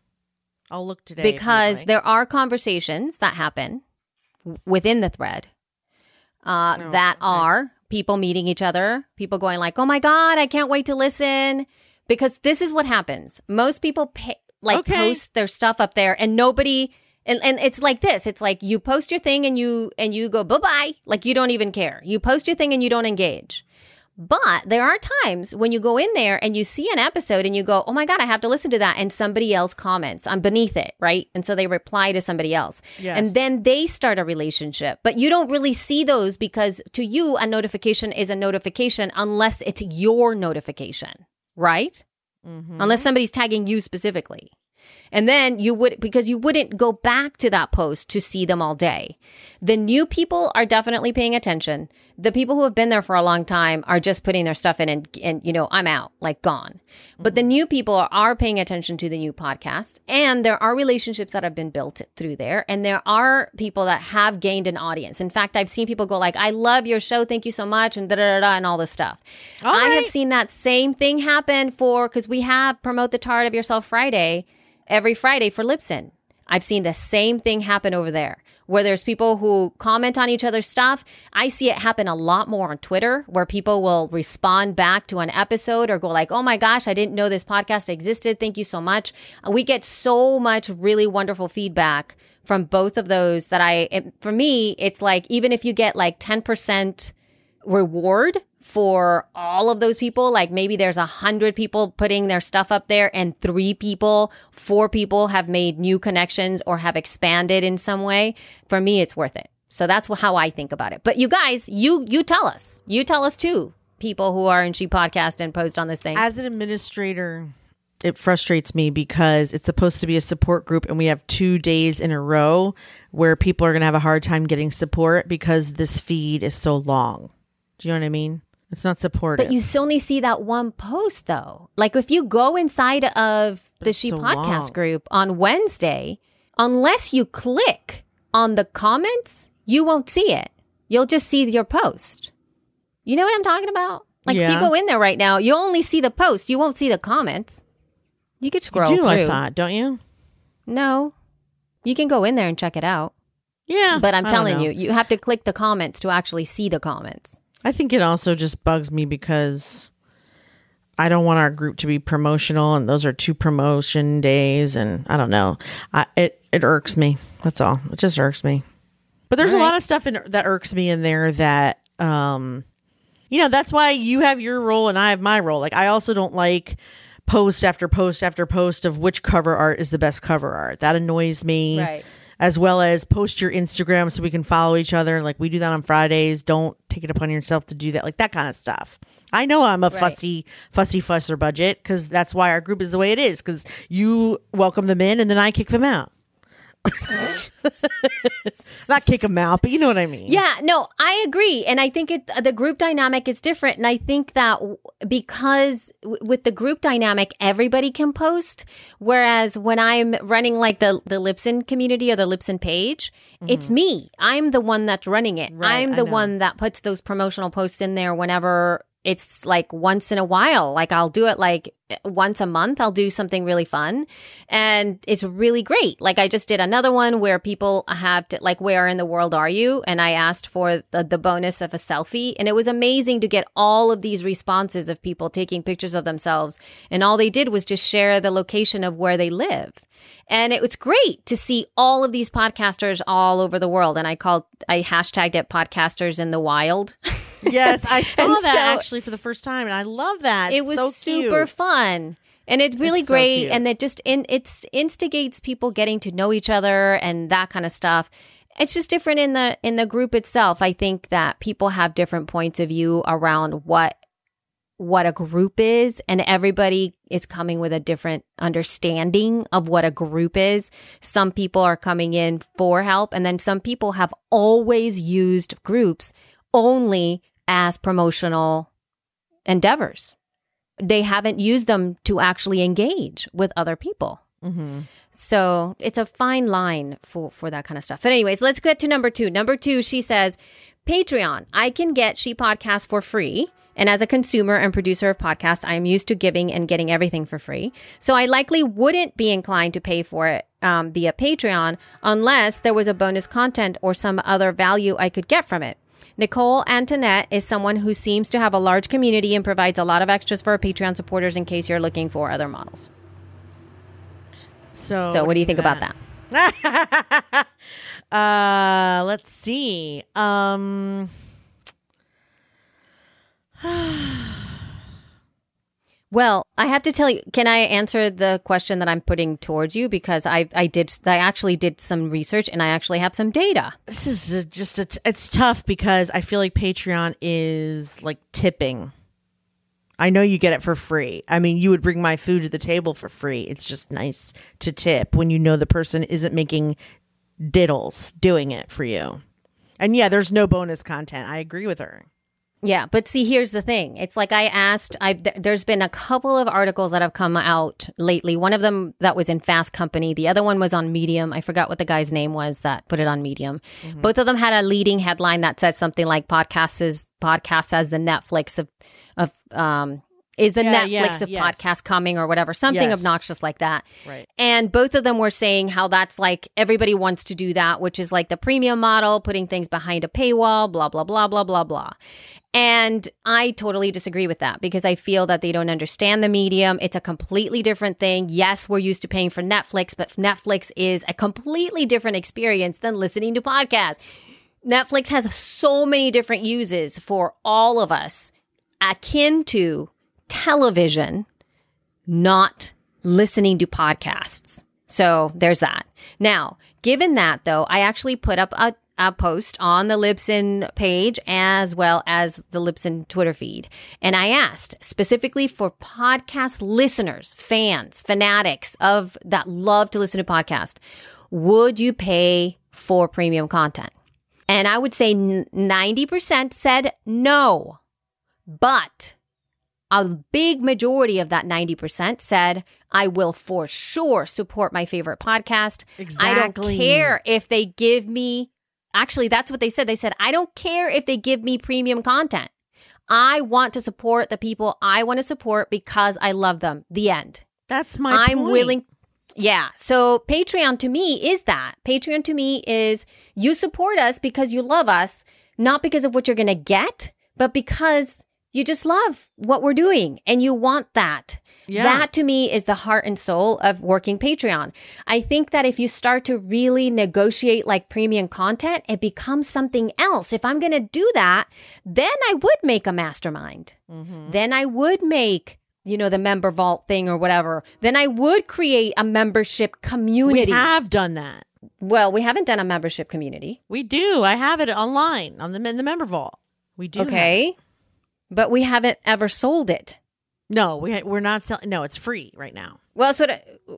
I'll look today because like. there are conversations that happen within the thread uh, Oh, that okay. are people meeting each other, people going like, "Oh my god, I can't wait to listen," because this is what happens. Most people pay, like Okay. post their stuff up there, and nobody. And, and it's like this. It's like you post your thing and you and you go bye bye. Like you don't even care. You post your thing and you don't engage. But there are times when you go in there and you see an episode and you go, oh my God, I have to listen to that. And somebody else comments. I'm beneath it, right? And so they reply to somebody else. Yes. And then they start a relationship. But you don't really see those because to you, a notification is a notification unless it's your notification, right? Mm-hmm. Unless somebody's tagging you specifically. And then you would, because you wouldn't go back to that post to see them all day. The new people are definitely paying attention. The people who have been there for a long time are just putting their stuff in and, and you know, I'm out, like gone. But the new people are, are paying attention to the new podcast. And there are relationships that have been built through there. And there are people that have gained an audience. In fact, I've seen people go like, I love your show. Thank you so much. And da da da da and all this stuff. All I have seen that same thing happen for, because we have Promote the Tart of Yourself Friday every Friday for Libsyn. I've seen the same thing happen over there where there's people who comment on each other's stuff. I see it happen a lot more on Twitter where people will respond back to an episode or go like, "Oh my gosh, I didn't know this podcast existed. Thank you so much." Uh, we get so much really wonderful feedback from both of those that I it, for me, it's like even if you get like 10% reward for all of those people. Like maybe there's a hundred people putting their stuff up there and three people four people have made new connections or have expanded in some way. For me it's worth it. So that's how i think about it. But you guys you you tell us. You tell us too people who are in she podcast and post on this thing. As an administrator, it frustrates me because it's supposed to be a support group and we have two days in a row where people are going to have a hard time getting support because this feed is so long. Do you know what I mean? It's not supportive. But you still only see that one post though. Like if you go inside of the it's She so Podcast long. group on Wednesday, unless you click on the comments, you won't see it. You'll just see your post. You know what I'm talking about? Like if you go in there right now, you'll only see the post. You won't see the comments. You could scroll you do, through. I thought, don't you? No. You can go in there and check it out. Yeah. But I'm I telling you, you have to click the comments to actually see the comments. I think it also just bugs me because I don't want our group to be promotional, and those are two promotion days, and I don't know. I, it it irks me. That's all. It just irks me. But there's a lot of stuff in that irks me in there that um, you know. That's why you have your role and I have my role. Like I also don't like post after post after post of which cover art is the best cover art. That annoys me Right. As well as post your Instagram so we can follow each other. Like we do that on Fridays. Don't take it upon yourself to do that. Like that kind of stuff. I know I'm a Right. fussy, fussy fusser budget because that's why our group is the way it is. Because you welcome them in and then I kick them out. Not kick them out, but you know what I mean. Yeah, no, I agree, and I think it the group dynamic is different, and I think that because w- with the group dynamic, everybody can post, whereas when I'm running like the the Libsyn community or the Libsyn page, it's me. I'm the one that's running it. Mm-hmm. Right, I'm the one that puts those promotional posts in there whenever it's like once in a while. Like I'll do it like once a month. I'll do something really fun, and it's really great. Like I just did another one where people have to like, "Where in the world are you?" And I asked for the, the bonus of a selfie, and it was amazing to get all of these responses of people taking pictures of themselves, and all they did was just share the location of where they live. And it was great to see all of these podcasters all over the world. And I called, I hashtagged it podcasters in the wild. Yes, I saw And that so- actually for the first time, and I love that. it was so super fun and it's really It's great cute. and it just in it's instigates people getting to know each other and that kind of stuff it's just different in the in the group itself i think that people have different points of view around what what a group is and everybody is coming with a different understanding of what a group is some people are coming in for help and then some people have always used groups only as promotional endeavors they haven't used them to actually engage with other people. So it's a fine line for for that kind of stuff. But anyways, let's get to number two. Number two, she says, Patreon. I can get She Podcast for free. And as a consumer and producer of podcasts, I am used to giving and getting everything for free. So I likely wouldn't be inclined to pay for it um, via Patreon unless there was a bonus content or some other value I could get from it. Nicole Antoinette is someone who seems to have a large community and provides a lot of extras for our Patreon supporters in case you're looking for other models. So, So, what do you think about that? that? uh, let's see. Um, Well, I have to tell you, can I answer the question that I'm putting towards you? Because I, I did, I actually did some research and I actually have some data. this is a, just a. It's tough because I feel like Patreon is like tipping. I know you get it for free. I mean, you would bring my food to the table for free. It's just nice to tip when you know the person isn't making diddles doing it for you. And yeah, there's no bonus content. I agree with her. Yeah, but see, here's the thing. It's like I asked. I th- there's been a couple of articles that have come out lately. One of them that was in Fast Company. The other one was on Medium. I forgot what the guy's name was that put it on Medium. Both of them had a leading headline that said something like "podcasts is podcasts as the Netflix of of um is the Yeah, Netflix yeah, of yes. podcast coming or whatever something Yes. obnoxious like that." Right. And both of them were saying how that's like everybody wants to do that, which is like the premium model, putting things behind a paywall, blah, blah, blah, blah, blah, blah. And I totally disagree with that because I feel that they don't understand the medium. It's a completely different thing. Yes, we're used to paying for Netflix, but Netflix is a completely different experience than listening to podcasts. Netflix has so many different uses for all of us, akin to television not listening to podcasts. So there's that. Now, given that though, I actually put up a, a post on the Libsyn page as well as the Libsyn Twitter feed. And I asked specifically for podcast listeners, fans, fanatics of that love to listen to podcasts, would you pay for premium content? And I would say 90% said no. But a big majority of that 90% said, I will for sure support my favorite podcast. I don't care if they give me, actually, that's what they said. They said, I don't care if they give me premium content. I want to support the people I want to support because I love them. The end. That's my I'm point. willing. Yeah. So Patreon to me is that. Patreon to me is you support us because you love us, not because of what you're going to get, but because you just love what we're doing and you want that. Yeah. That to me is the heart and soul of working Patreon. I think that if you start to really negotiate like premium content, it becomes something else. If I'm going to do that, then I would make a mastermind. Mm-hmm. Then I would make, you know, the member vault thing or whatever. Then I would create a membership community. We have done that. well, we haven't done a membership community. We do. I have it online on the in the member vault. We do. Okay. But we haven't ever sold it. No, we we're not selling. No, it's free right now. Well, so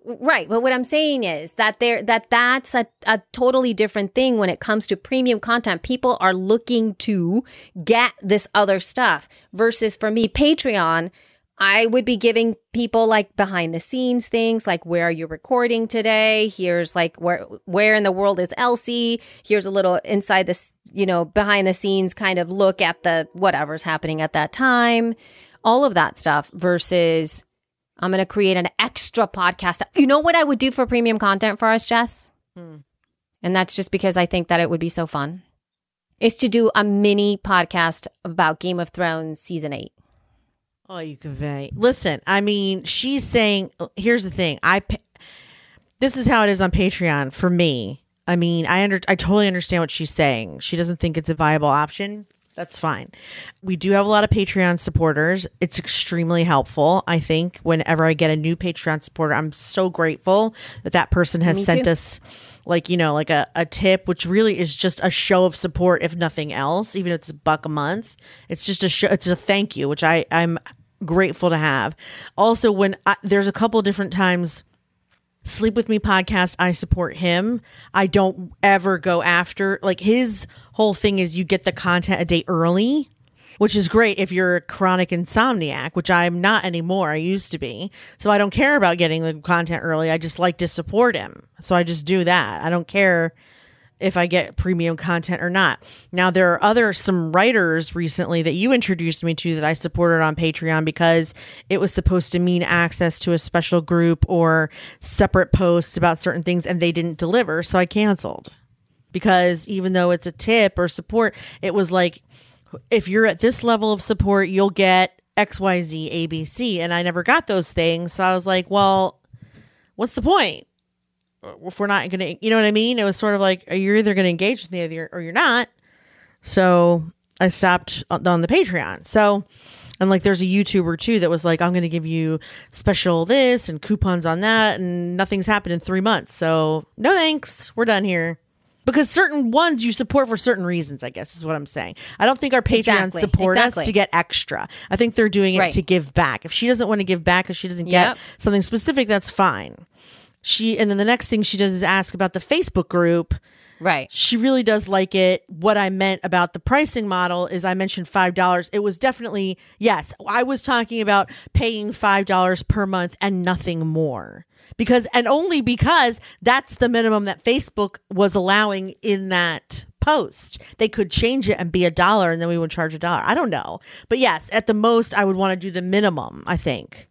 right, but what I'm saying is that there that that's a, a totally different thing when it comes to premium content. People are looking to get this other stuff versus for me, Patreon. I would be giving people like behind the scenes things like where are you recording today? Here's like where where in the world is Elsie? Here's a little inside this, you know, behind the scenes kind of look at the whatever's happening at that time. All of that stuff versus I'm going to create an extra podcast. You know what I would do for premium content for us, Jess? Hmm. And that's just because I think that it would be so fun. Is to do a mini podcast about Game of Thrones season 8. Oh, you convey. Listen, I mean, she's saying. Here's the thing. I. This is how it is on Patreon for me. I mean, I under. I totally understand what she's saying. She doesn't think it's a viable option. That's fine. We do have a lot of Patreon supporters. It's extremely helpful. I think whenever I get a new Patreon supporter, I'm so grateful that that person has Me sent too. us like, you know, like a, a tip, which really is just a show of support, if nothing else, even if it's a buck a month. It's just a show. It's a thank you, which I, I'm grateful to have. Also, when I, there's a couple different times Sleep With Me podcast, I support him. I don't ever go after, like, his whole thing is you get the content a day early, which is great if you're a chronic insomniac, which I'm not anymore. I used to be. So I don't care about getting the content early. I just like to support him. So I just do that. I don't care if I get premium content or not. Now there are other some writers recently that you introduced me to that I supported on Patreon because it was supposed to mean access to a special group or separate posts about certain things and they didn't deliver, so I canceled. Because even though it's a tip or support, it was like if you're at this level of support, you'll get XYZ ABC and I never got those things. So I was like, well, what's the point? Uh, if we're not gonna you know what i mean? It was sort of like you're either gonna engage with me or you're, not. So i stopped on the patreon. So and like there's a youtuber too that was like i'm gonna give you special this and coupons on that and nothing's happened in three months. So no thanks. We're done here because certain ones you support for certain reasons i guess is what i'm saying. I don't think our patreons Exactly, support exactly. us to get extra. I think they're doing it Right. to give back. If she doesn't want to give back because she doesn't Yep. get something specific that's fine. She and then the next thing she does is ask about the facebook group. Right. she really does like it. What i meant about the pricing model is i mentioned five dollars. It was definitely yes i was talking about paying five dollars per month and nothing more because and only because that's the minimum that facebook was allowing in that post they could change it and be a dollar and then we would charge a dollar i don't know but yes at the most i would want to do the minimum i think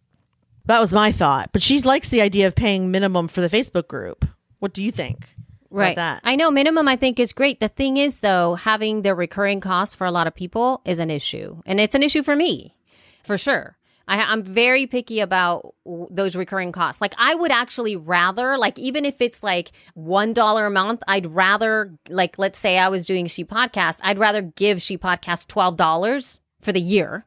that was my thought. But she likes the idea of paying minimum for the Facebook group. What do you think? Right. That. I know minimum I think is great. The thing is though, having the recurring costs for a lot of people is an issue. And it's an issue for me. For sure. I, I'm very picky about those recurring costs. Like I would actually rather, like even if it's like one dollar a month, I'd rather, like let's say I was doing She Podcast, I'd rather give She Podcast twelve dollars for the year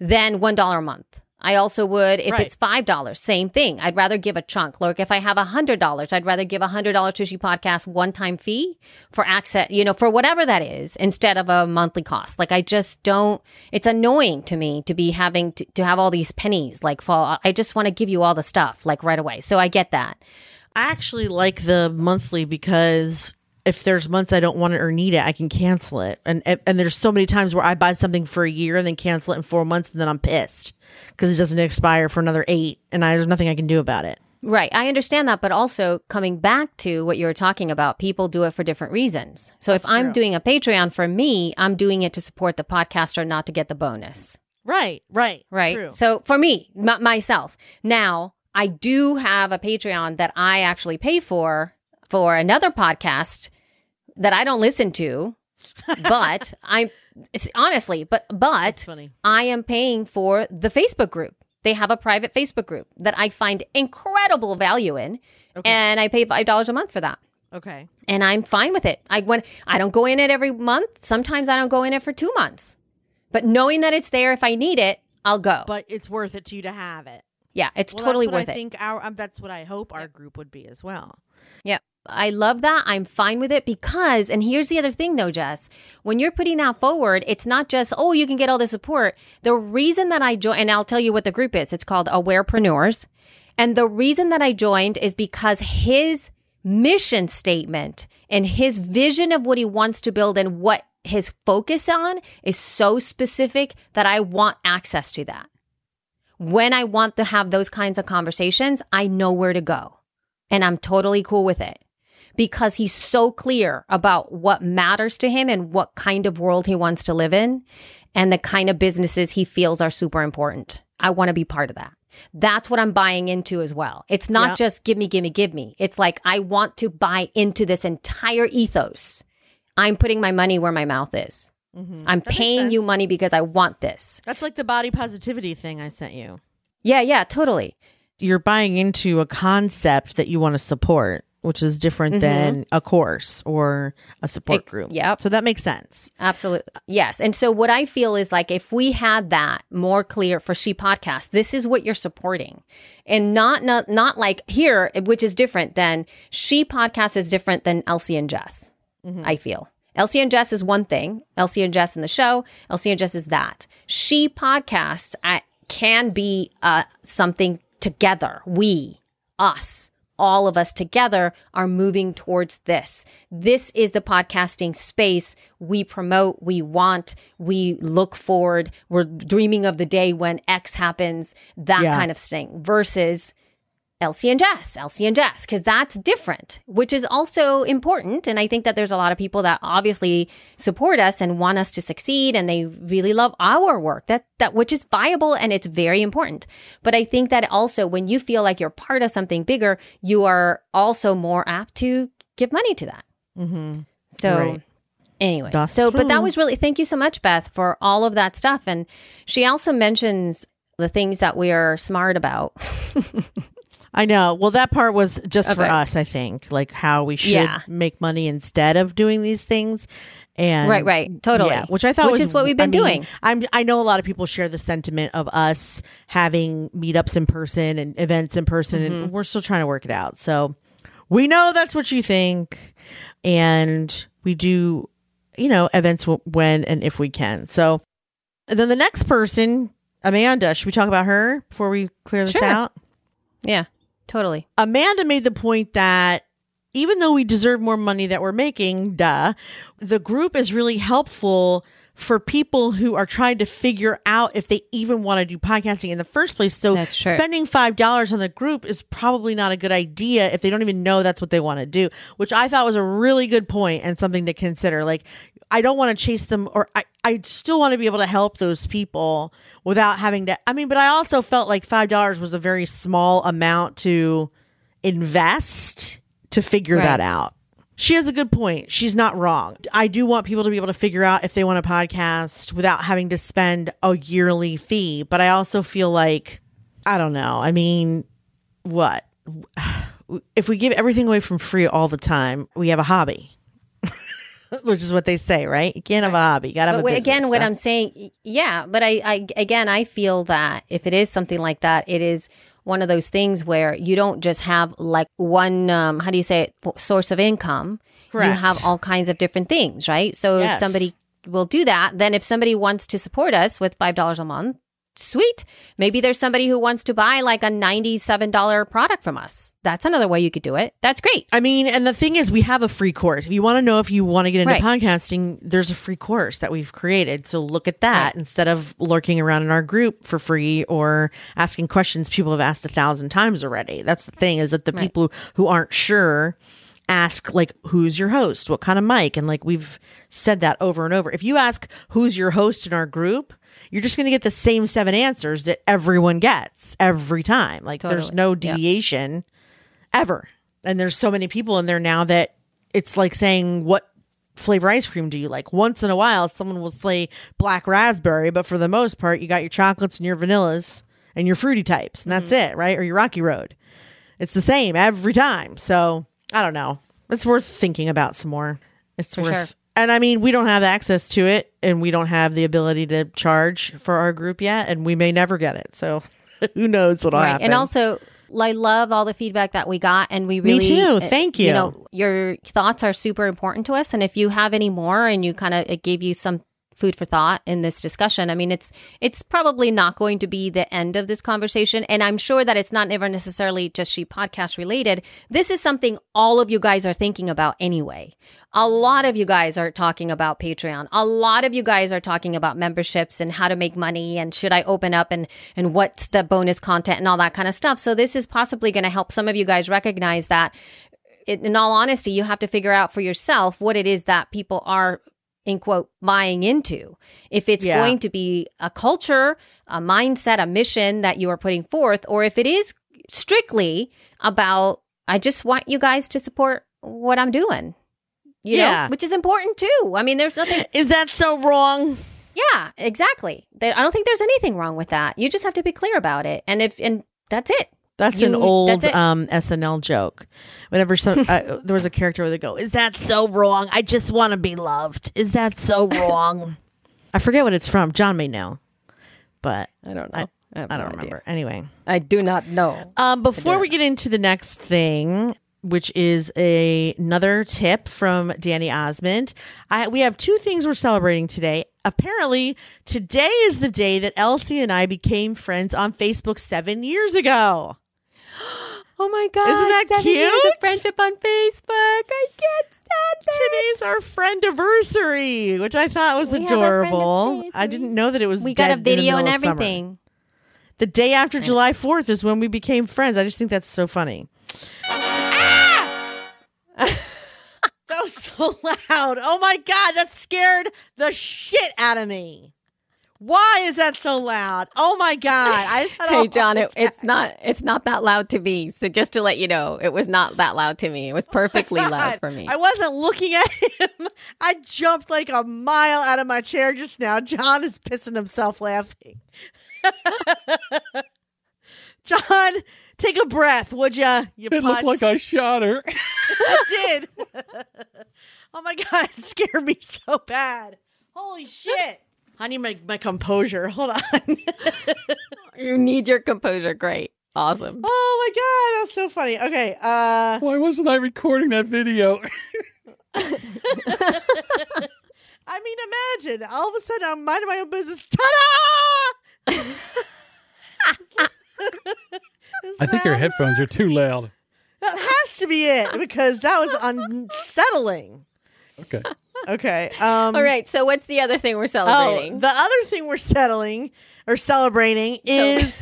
than one dollar a month. I also would if Right. it's five dollars, same thing. I'd rather give a chunk. Like if I have a hundred dollars, I'd rather give a hundred dollar to She podcast one time fee for access, you know, for whatever that is, instead of a monthly cost. Like I just don't. It's annoying to me to be having to, to have all these pennies like fall. I just want to give you all the stuff like right away. So I get that. I actually like the monthly because if there's months I don't want it or need it, I can cancel it. And and, there's so many times where I buy something for a year and then cancel it in four months and then I'm pissed because it doesn't expire for another eight and I, there's nothing I can do about it. Right. I understand that. But also coming back to what you were talking about, people do it for different reasons. So if I'm true. doing a Patreon for me, I'm doing it to support the podcaster, not to get the bonus. Right, right, Right. True. So for me, m- myself, now I do have a Patreon that I actually pay for for another podcast that I don't listen to, but I'm it's honestly, but but. I am paying for the Facebook group. They have a private Facebook group that I find incredible value in, and I pay five dollars a month for that. Okay. And I'm fine with it. I when I don't go in it every month. Sometimes I don't go in it for two months, but knowing that it's there if I need it, I'll go. But it's worth it to you to have it. yeah, it's Well, totally worth I it. think our um, that's what I hope our group would be as well. Yeah. I love that. I'm fine with it because, and here's the other thing though, Jess, when you're putting that forward, it's not just, oh, you can get all the support. The reason that I joined, and I'll tell you what the group is, it's called Awarepreneurs. And the reason that I joined is because his mission statement and his vision of what he wants to build and what his focus on is so specific that I want access to that. When I want to have those kinds of conversations, I know where to go and I'm totally cool with it because he's so clear about what matters to him and what kind of world he wants to live in and the kind of businesses he feels are super important. I want to be part of that. That's what I'm buying into as well. It's not Yeah. just give me, give me, give me. It's like I want to buy into this entire ethos. I'm putting my money where my mouth is. I'm Mm-hmm. That paying you money because I want this. That's like the body positivity thing I sent you. Yeah, yeah, totally. You're buying into a concept that you want to support, which is different than a course or a support Mm-hmm. Ex- group. yep. So that makes sense. Absolutely. Yes. And so what I feel is like if we had that more clear for She Podcast, this is what you're supporting. And not not not like here, which is different than She Podcast is different than Elsie and Jess. I feel. Elsie and Jess is one thing. Elsie and Jess in the show. Elsie and Jess is that. She Podcast I, can be uh, something together. We, us, all of us together are moving towards this. This is the podcasting space we promote, we want, we look forward. We're dreaming of the day when X happens, that Yeah. kind of thing versus Elsie and Jess, Elsie and Jess, because that's different, which is also important. And I think that there's a lot of people that obviously support us and want us to succeed and they really love our work. That, that, which is viable and it's very important. But I think that also when you feel like you're part of something bigger, you are also more apt to give money to that. Mm-hmm. So Right. anyway, Das so but that was really thank you so much, Beth, for all of that stuff. And she also mentions the things that we are smart about. I know. Well, that part was just for us, I think, like how we should Yeah. make money instead of doing these things. And Right, right. Totally. Yeah, which I thought Which was, is what we've been I mean, doing. I'm I know a lot of people share the sentiment of us having meetups in person and events in person Mm-hmm. and we're still trying to work it out. So we know that's what you think and we do you know events w- when and if we can. So then the next person, Amanda, should we talk about her before we clear this Sure. out? yeah, totally. Amanda made the point that even though we deserve more money that we're making, duh, the group is really helpful for people who are trying to figure out if they even want to do podcasting in the first place. So spending $5 on the group is probably not a good idea if they don't even know that's what they want to do, which I thought was a really good point and something to consider. Like, I don't want to chase them or I, I still want to be able to help those people without having to. I mean, but I also felt like $5 was a very small amount to invest to figure Right. that out. She has a good point. She's not wrong. I do want people to be able to figure out if they want a podcast without having to spend a yearly fee. But I also feel like, I don't know. I mean, what? If we give everything away from free all the time, we have a hobby, which is what they say, right? You can't have a hobby. You gotta have But a wh- again, business, what I'm saying, yeah, but I, I, again, I feel that if it is something like that, it is one of those things where you don't just have like one, um, how do you say it, source of income. You have all kinds of different things, right? So Yes. if somebody will do that, then if somebody wants to support us with $5 a month, Sweet. Maybe there's somebody who wants to buy like a $97 product from us. That's another way you could do it. That's great. I mean, and the thing is, we have a free course. If you want to know if you want to get into Right. podcasting, there's a free course that we've created. So look at that instead of lurking around in our group for free or asking questions people have asked a thousand times already. That's the thing is that the people who aren't sure ask like who's your host what kind of mic and like we've said that over and over if you ask who's your host in our group you're just going to get the same seven answers that everyone gets every time like there's Totally. no Yeah. deviation ever and there's so many people in there now that it's like saying what flavor ice cream do you like once in a while someone will say black raspberry but for the most part you got your chocolates and your vanillas and your fruity types and that's Mm-hmm. it right or your rocky road it's the same every time. So I don't know. It's worth thinking about some more. It's For worth, sure. And I mean, we don't have access to it, and we don't have the ability to charge for our group yet, and we may never get it. So who knows what'll happen? And also, I love all the feedback that we got, and we really. Me too. uh, Thank You you. know, your thoughts are super important to us, and if you have any more, and you kind of it gave you some food for thought in this discussion. I mean, it's it's probably not going to be the end of this conversation, and I'm sure that it's not ever necessarily just she podcast related. This is something all of you guys are thinking about anyway. A lot of you guys are talking about Patreon. A lot of you guys are talking about memberships and how to make money and should I open up and and what's the bonus content and all that kind of stuff. So this is possibly going to help some of you guys recognize that in all honesty, you have to figure out for yourself what it is that people are in quote buying into. If it's Yeah. going to be a culture, a mindset, a mission that you are putting forth, or if it is strictly about, I just want you guys to support what I'm doing. You Yeah. know, which is important too. I mean, there's nothing. Is that so wrong? Yeah, exactly. I don't think there's anything wrong with that. You just have to be clear about it, and if and that's it. That's You- an old that's um, SNL joke. Whenever some uh, there was a character where they go, "Is that so wrong? I just want to be loved. Is that so wrong?" I forget what it's from. John may know, but I don't know. I, have I don't idea. remember. Anyway, I do not know. Um, before we get into the next thing, which is a, another tip from Danny Ozment, I, we have two things we're celebrating today. Apparently, today is the day that Elsie and I became friends on Facebook seven years ago. Oh my god! Isn't that seven years cute? of friendship on Facebook. I can't stand it. Today's our friend anniversary, which I thought was We adorable. I didn't know that it was. We got a video and summer. everything. The day after July 4th is when we became friends. I just think that's so funny. Ah! that was so loud. Oh my God, that scared the shit out of me. Why is that so loud? Oh my God. I just had a Hey John, it, it's not it's not that loud to me. So just to let you know, it was not that loud to me. It was oh perfectly loud for me. I wasn't looking at him. I jumped like a mile out of my chair just now. John is pissing himself laughing. John, take a breath, would ya? You It looked like I shot her. I did. oh my god, it scared me so bad. Holy shit. I need my, my composure. Hold on. you need your composure. Great. Awesome. oh my god, that's so funny. Okay, uh Why wasn't I recording that video? I mean imagine all of a sudden I'm minding my own business. Ta-da! I think your headphones are too loud. That has to be it because that was unsettling. Okay. Okay. Um All right. So what's the other thing we're Oh, celebrating? the other thing we're settling or celebrating is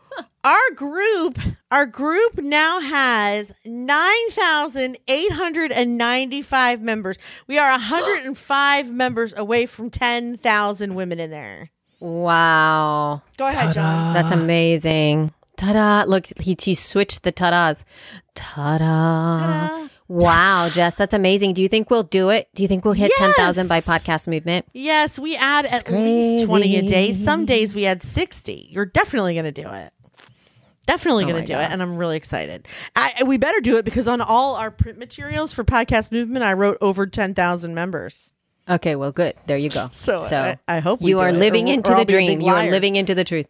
our group. Our group now has 9,895 members. We are 105 members away from 10,000 women in there. wow. Go ahead, John. That's amazing. Ta-da. Look, he, he switched the ta-das. Ta-da. Ta-da. Wow, Jess, that's amazing. Do you think we'll do it? Do you think we'll hit Yes. 10,000 by podcast movement? Yes, we add at least 20 a day. Some days we add 60. You're definitely going to do it. Definitely Oh going to do God. it. And I'm really excited. I, we better do it because on all our print materials for Podcast Movement, I wrote over 10,000 members. Okay, well, good. There you go. So, I, I hope we you are living into the I'll be a big dream. You are living into the truth.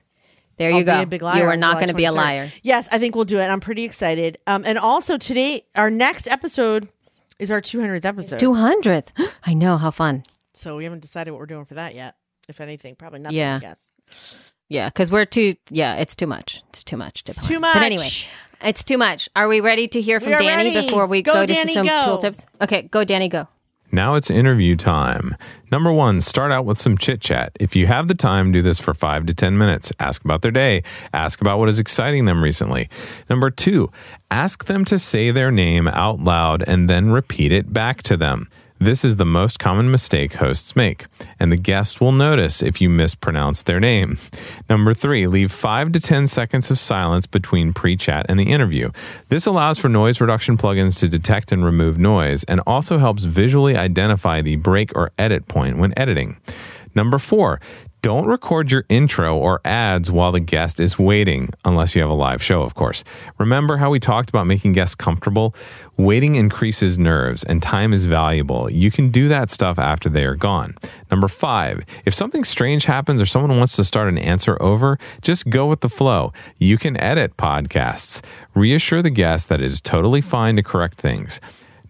There I'll you go. a big liar you are not going to be a liar. Yes, I think we'll do it. I'm pretty excited. Um, and also today, our next episode is our 200th episode. 200th. I know. How fun. so we haven't decided what we're doing for that yet. If anything, probably nothing. Yeah. I guess. Yeah, because we're too. Yeah, it's too much. It's too much. To It's too plan. But anyway, much. it's too much. Are we ready to hear from Danny ready. before we Go, go, to some go. tool tips? Okay, go, Danny. Go. Now it's interview time. Number one, start out with some chit chat. If you have the time, do this for five to 10 minutes. Ask about their day. Ask about what is exciting them recently. Number two, ask them to say their name out loud and then repeat it back to them. This is the most common mistake hosts make, and the guest will notice if you mispronounce their name. Number three, leave five to 10 seconds of silence between pre chat and the interview. This allows for noise reduction plugins to detect and remove noise and also helps visually identify the break or edit point when editing. Number four, don't record your intro or ads while the guest is waiting, unless you have a live show, of course. Remember how we talked about making guests comfortable? Waiting increases nerves and time is valuable. You can do that stuff after they are gone. Number five, if something strange happens or someone wants to start an answer over, just go with the flow. You can edit podcasts. Reassure the guest that it is totally fine to correct things.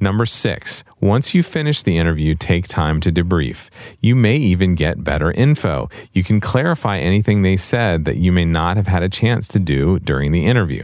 Number six, once you finish the interview, take time to debrief. You may even get better info. You can clarify anything they said that you may not have had a chance to do during the interview.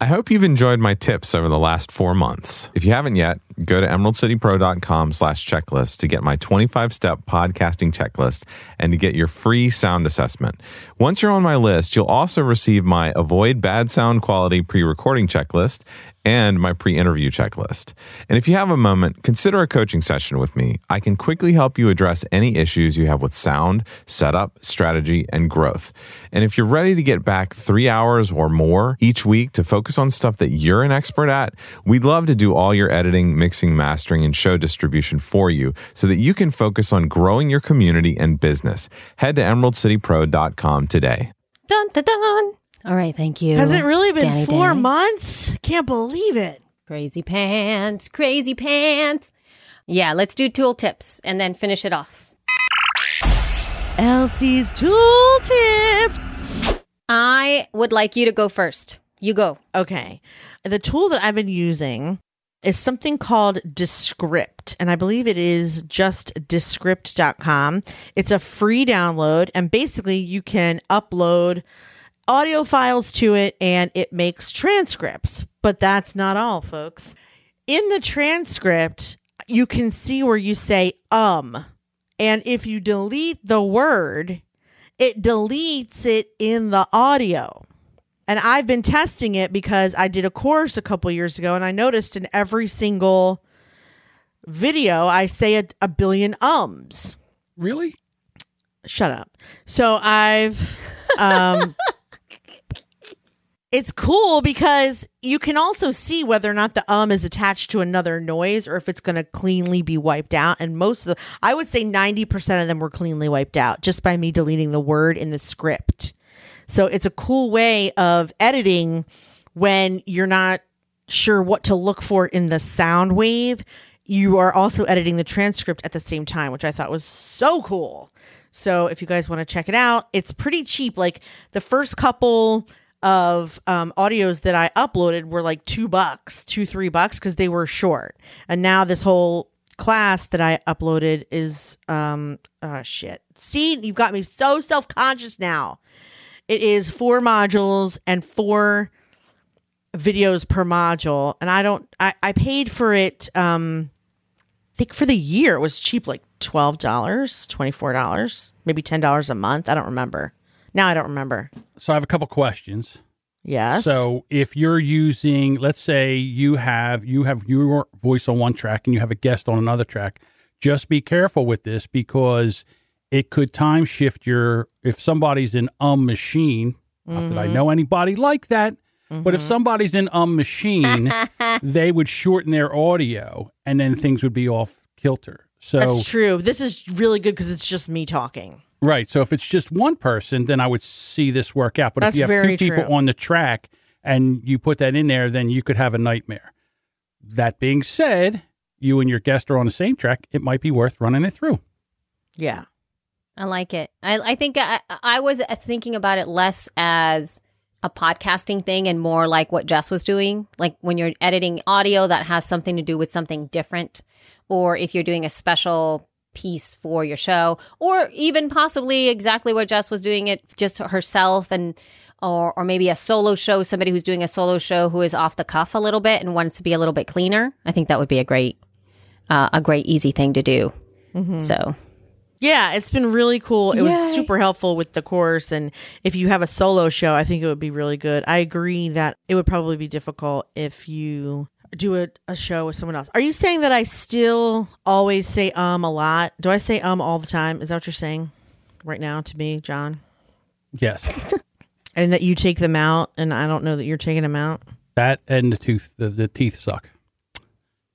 I hope you've enjoyed my tips over the last four months. If you haven't yet, go to emeraldcitypro.com slash checklist to get my 25-step podcasting checklist and to get your free sound assessment. Once you're on my list, you'll also receive my avoid bad sound quality pre-recording checklist and my pre-interview checklist. And if you have a moment, consider a coaching session with me. I can quickly help you address any issues you have with sound, setup, strategy, and growth. And if you're ready to get back three hours or more each week to focus on stuff that you're an expert at, we'd love to do all your editing, mixing, mastering, and show distribution for you so that you can focus on growing your community and business. Head to emeraldcitypro.com today. Dun dun dun. All right, thank you. Has it really been Danny, four Danny. months? Can't believe it. Crazy pants, crazy pants. Yeah, let's do tool tips and then finish it off. Elsie's tool tips. I would like you to go first. You go. Okay. The tool that I've been using is something called Descript, and I believe it is just descript.com. It's a free download, and basically, you can upload audio files to it and it makes transcripts. But that's not all, folks. In the transcript, you can see where you say um. And if you delete the word, it deletes it in the audio. And I've been testing it because I did a course a couple years ago and I noticed in every single video I say a, a billion ums. Really? Shut up. So I've um it's cool because you can also see whether or not the um is attached to another noise or if it's going to cleanly be wiped out and most of the I would say 90% of them were cleanly wiped out just by me deleting the word in the script. So it's a cool way of editing when you're not sure what to look for in the sound wave. You are also editing the transcript at the same time, which I thought was so cool. So if you guys want to check it out, it's pretty cheap. Like the first couple of um, audios that I uploaded were like two bucks, two, three bucks because they were short. And now this whole class that I uploaded is, um, oh shit. See, you've got me so self conscious now. It is four modules and four videos per module. And I don't, I, I paid for it, um, I think for the year it was cheap, like $12, $24, maybe $10 a month. I don't remember. Now I don't remember. So I have a couple questions. Yes. So if you're using, let's say you have you have your voice on one track and you have a guest on another track, just be careful with this because it could time shift your. If somebody's an um machine, not that I know anybody like that, but if somebody's an um machine, they would shorten their audio and then things would be off kilter. So That's true. This is really good because it's just me talking. Right. So if it's just one person, then I would see this work out. But That's if you have very two people true. on the track and you put that in there, then you could have a nightmare. That being said, you and your guest are on the same track. It might be worth running it through. Yeah. I like it. I, I think I, I was thinking about it less as a podcasting thing and more like what Jess was doing. Like when you're editing audio that has something to do with something different, or if you're doing a special piece for your show, or even possibly exactly what Jess was doing it just herself and. Or, or maybe a solo show, somebody who's doing a solo show who is off the cuff a little bit and wants to be a little bit cleaner. I think that would be a great, uh, a great easy thing to do. So Yeah, it's been really cool. It was super helpful with the course. And if you have a solo show, I think it would be really good. I agree that it would probably be difficult if you do a, a show with someone else. Are you saying that I still always say um a lot? Do I say um all the time? Is that what you're saying right now to me, John? Yes. And that you take them out and I don't know that you're taking them out? That and the tooth, the, the teeth suck.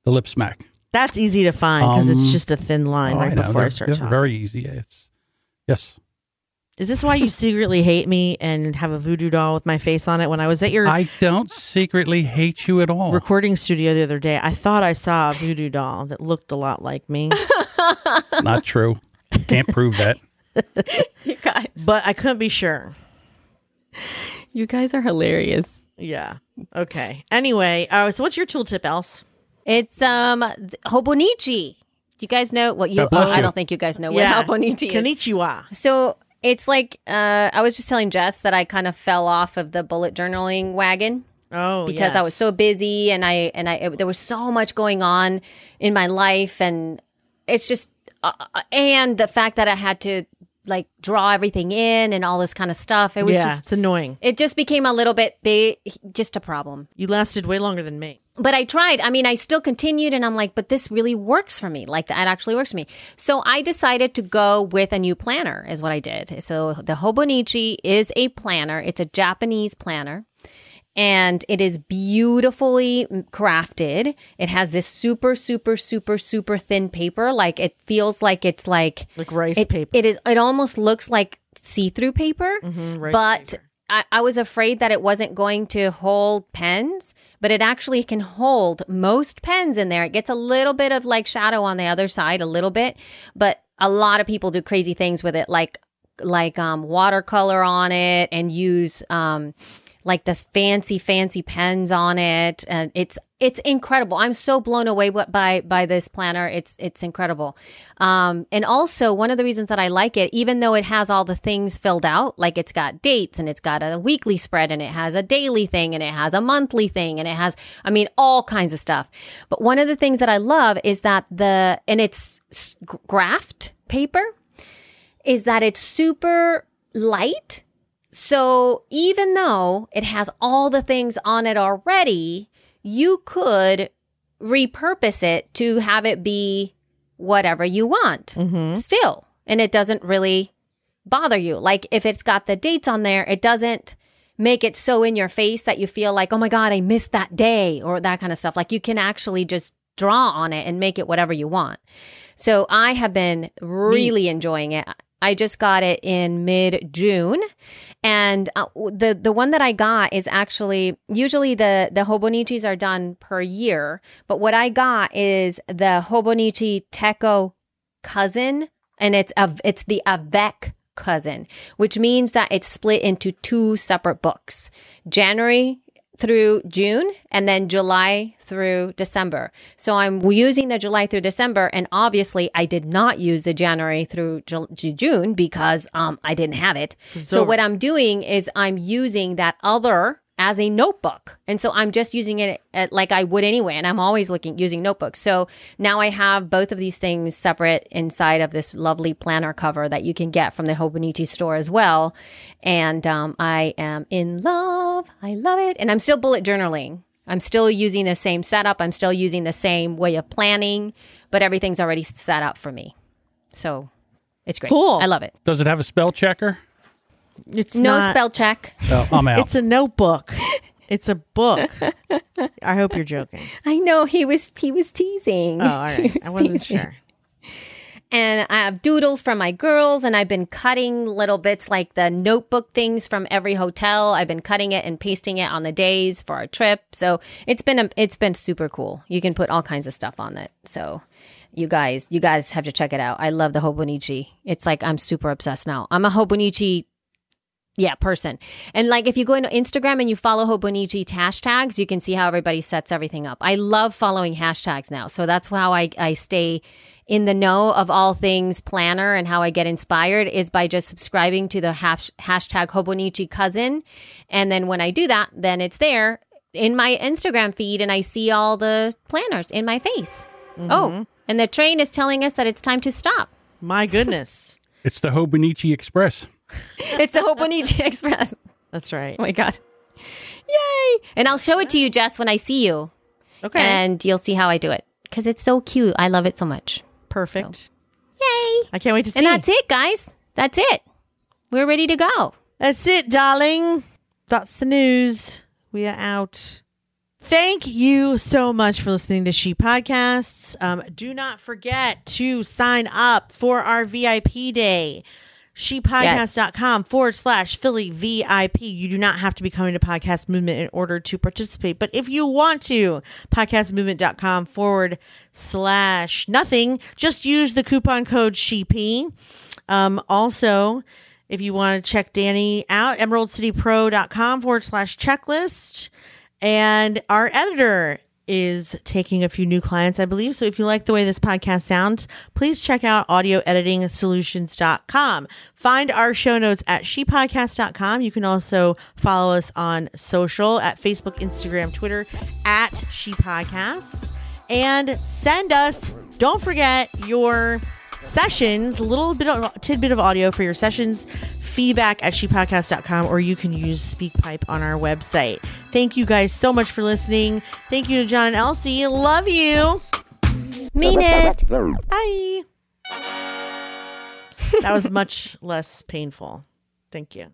The lip smack. That's easy to find because it's Um, just a thin line Oh, right before I start they're talking. very easy. It's yes. Is this why you secretly hate me and have a voodoo doll with my face on it? When I was at your I don't secretly hate you at all. recording studio the other day, I thought I saw a voodoo doll that looked a lot like me, It's not true. Can't prove that. you guys, but I couldn't be sure. you guys are hilarious. Yeah. Okay. Anyway, uh, so what's your tooltip, Else? It's um th- Hobonichi. Do you guys know what you? God bless I you. don't think you guys know what Hobonichi is. Konnichiwa. So it's like uh, I was just telling Jess that I kind of fell off of the bullet journaling wagon Oh, because I was so busy and I and I it, there was so much going on in my life and it's just uh, uh, and the fact that I had to like draw everything in and all this kind of stuff. It was yeah, just it's annoying. it just became a little bit big, just a problem. You lasted way longer than me. But I tried. I mean, I still continued and I'm like, but this really works for me. Like that actually works for me. So I decided to go with a new planner is what I did. So the Hobonichi is a planner. It's a Japanese planner and it is beautifully crafted. It has this super, super, super, super thin paper. Like it feels like it's like Like rice it, paper. It is. It almost looks like see-through paper, mm-hmm, rice but paper. I, I was afraid that it wasn't going to hold pens. But it actually can hold most pens in there. It gets a little bit of like shadow on the other side, a little bit, but a lot of people do crazy things with it, like like um, watercolor on it and use um, like this fancy fancy pens on it and it's it's incredible. I'm so blown away by by this planner. It's it's incredible. Um and also one of the reasons that i like it even though it has all the things filled out like it's got dates and it's got a weekly spread and it has a daily thing and it has a monthly thing and it has i mean all kinds of stuff. But one of the things that i love is that the and it's graphed paper is that it's super light. So even though it has all the things on it already, you could repurpose it to have it be whatever you want mm-hmm. still. And it doesn't really bother you. Like if it's got the dates on there, it doesn't make it so in your face that you feel like, oh my God, I missed that day or that kind of stuff. Like you can actually just draw on it and make it whatever you want. So I have been really enjoying it. I just got it in mid June, and uh, the the one that I got is actually usually the the hobonichis are done per year, but what I got is the hobonichi techo cousin, and it's a it's the avec cousin, which means that it's split into two separate books, January through June and then July through December. So I'm using the July through December and obviously I did not use the January through Ju- Ju- June because um I didn't have it. So what I'm doing is I'm using that other as a notebook. And so I'm just using it at, like I would anyway. And I'm always looking, using notebooks. So now I have both of these things separate inside of this lovely planner cover that you can get from the Hobonichi store as well. And um, I am in love. I love it. And I'm still bullet journaling. I'm still using the same setup. I'm still using the same way of planning, but everything's already set up for me. So it's great. Cool. I love it. Does it have a spell checker? It's No not, spell check. Oh, I'm out. It's a notebook. It's a book. I hope you're joking. I know he was he was teasing. Oh, all He right. was I wasn't teasing. sure. And I have doodles from my girls, and I've been cutting little bits like the notebook things from every hotel. I've been cutting it and pasting it on the days for our trip. So it's been a, it's been super cool. You can put all kinds of stuff on it. So you guys, you guys have to check it out. I love the Hobonichi. It's like I'm super obsessed now. I'm a Hobonichi Yeah, person. And like if you go into Instagram and you follow Hobonichi hashtags, you can see how everybody sets everything up. I love following hashtags now. So that's how I, I stay in the know of all things planner and how I get inspired is by just subscribing to the hash, hashtag Hobonichi cousin. And then when I do that, then it's there in my Instagram feed and I see all the planners in my face. Mm-hmm. Oh, and the train is telling us that it's time to stop. My goodness. It's the Hobonichi Express. It's the Hobonichi Express. That's right. Oh my God. Yay. And I'll show it to you, Jess, when I see you. Okay. And you'll see how I do it because it's so cute. I love it so much. Perfect. Yay. I can't wait to see. And that's it, guys. That's it. We're ready to go. That's it, darling. That's the news. We are out. Thank you so much for listening to She Podcasts. Um, do not forget to sign up for our VIP day. ShePodcast.com forward slash Philly VIP. You do not have to be coming to Podcast Movement in order to participate. But if you want to, podcastmovement.com forward slash nothing, just use the coupon code SHEP. Um, also, if you want to check Danny out, emeraldcitypro.com forward slash checklist. And our editor is taking a few new clients, I believe. So if you like the way this podcast sounds, please check out audioediting.solutions.com. Find our show notes at shepodcast.com. You can also follow us on social at Facebook, Instagram, Twitter at shepodcasts. And send us, don't forget, your sessions, a little bit of tidbit of audio for your sessions, feedback at shepodcast.com, or you can use SpeakPipe on our website. Thank you guys so much for listening. Thank you to John and Elsie. Love you. Mean it. Bye. that was much less painful. Thank you.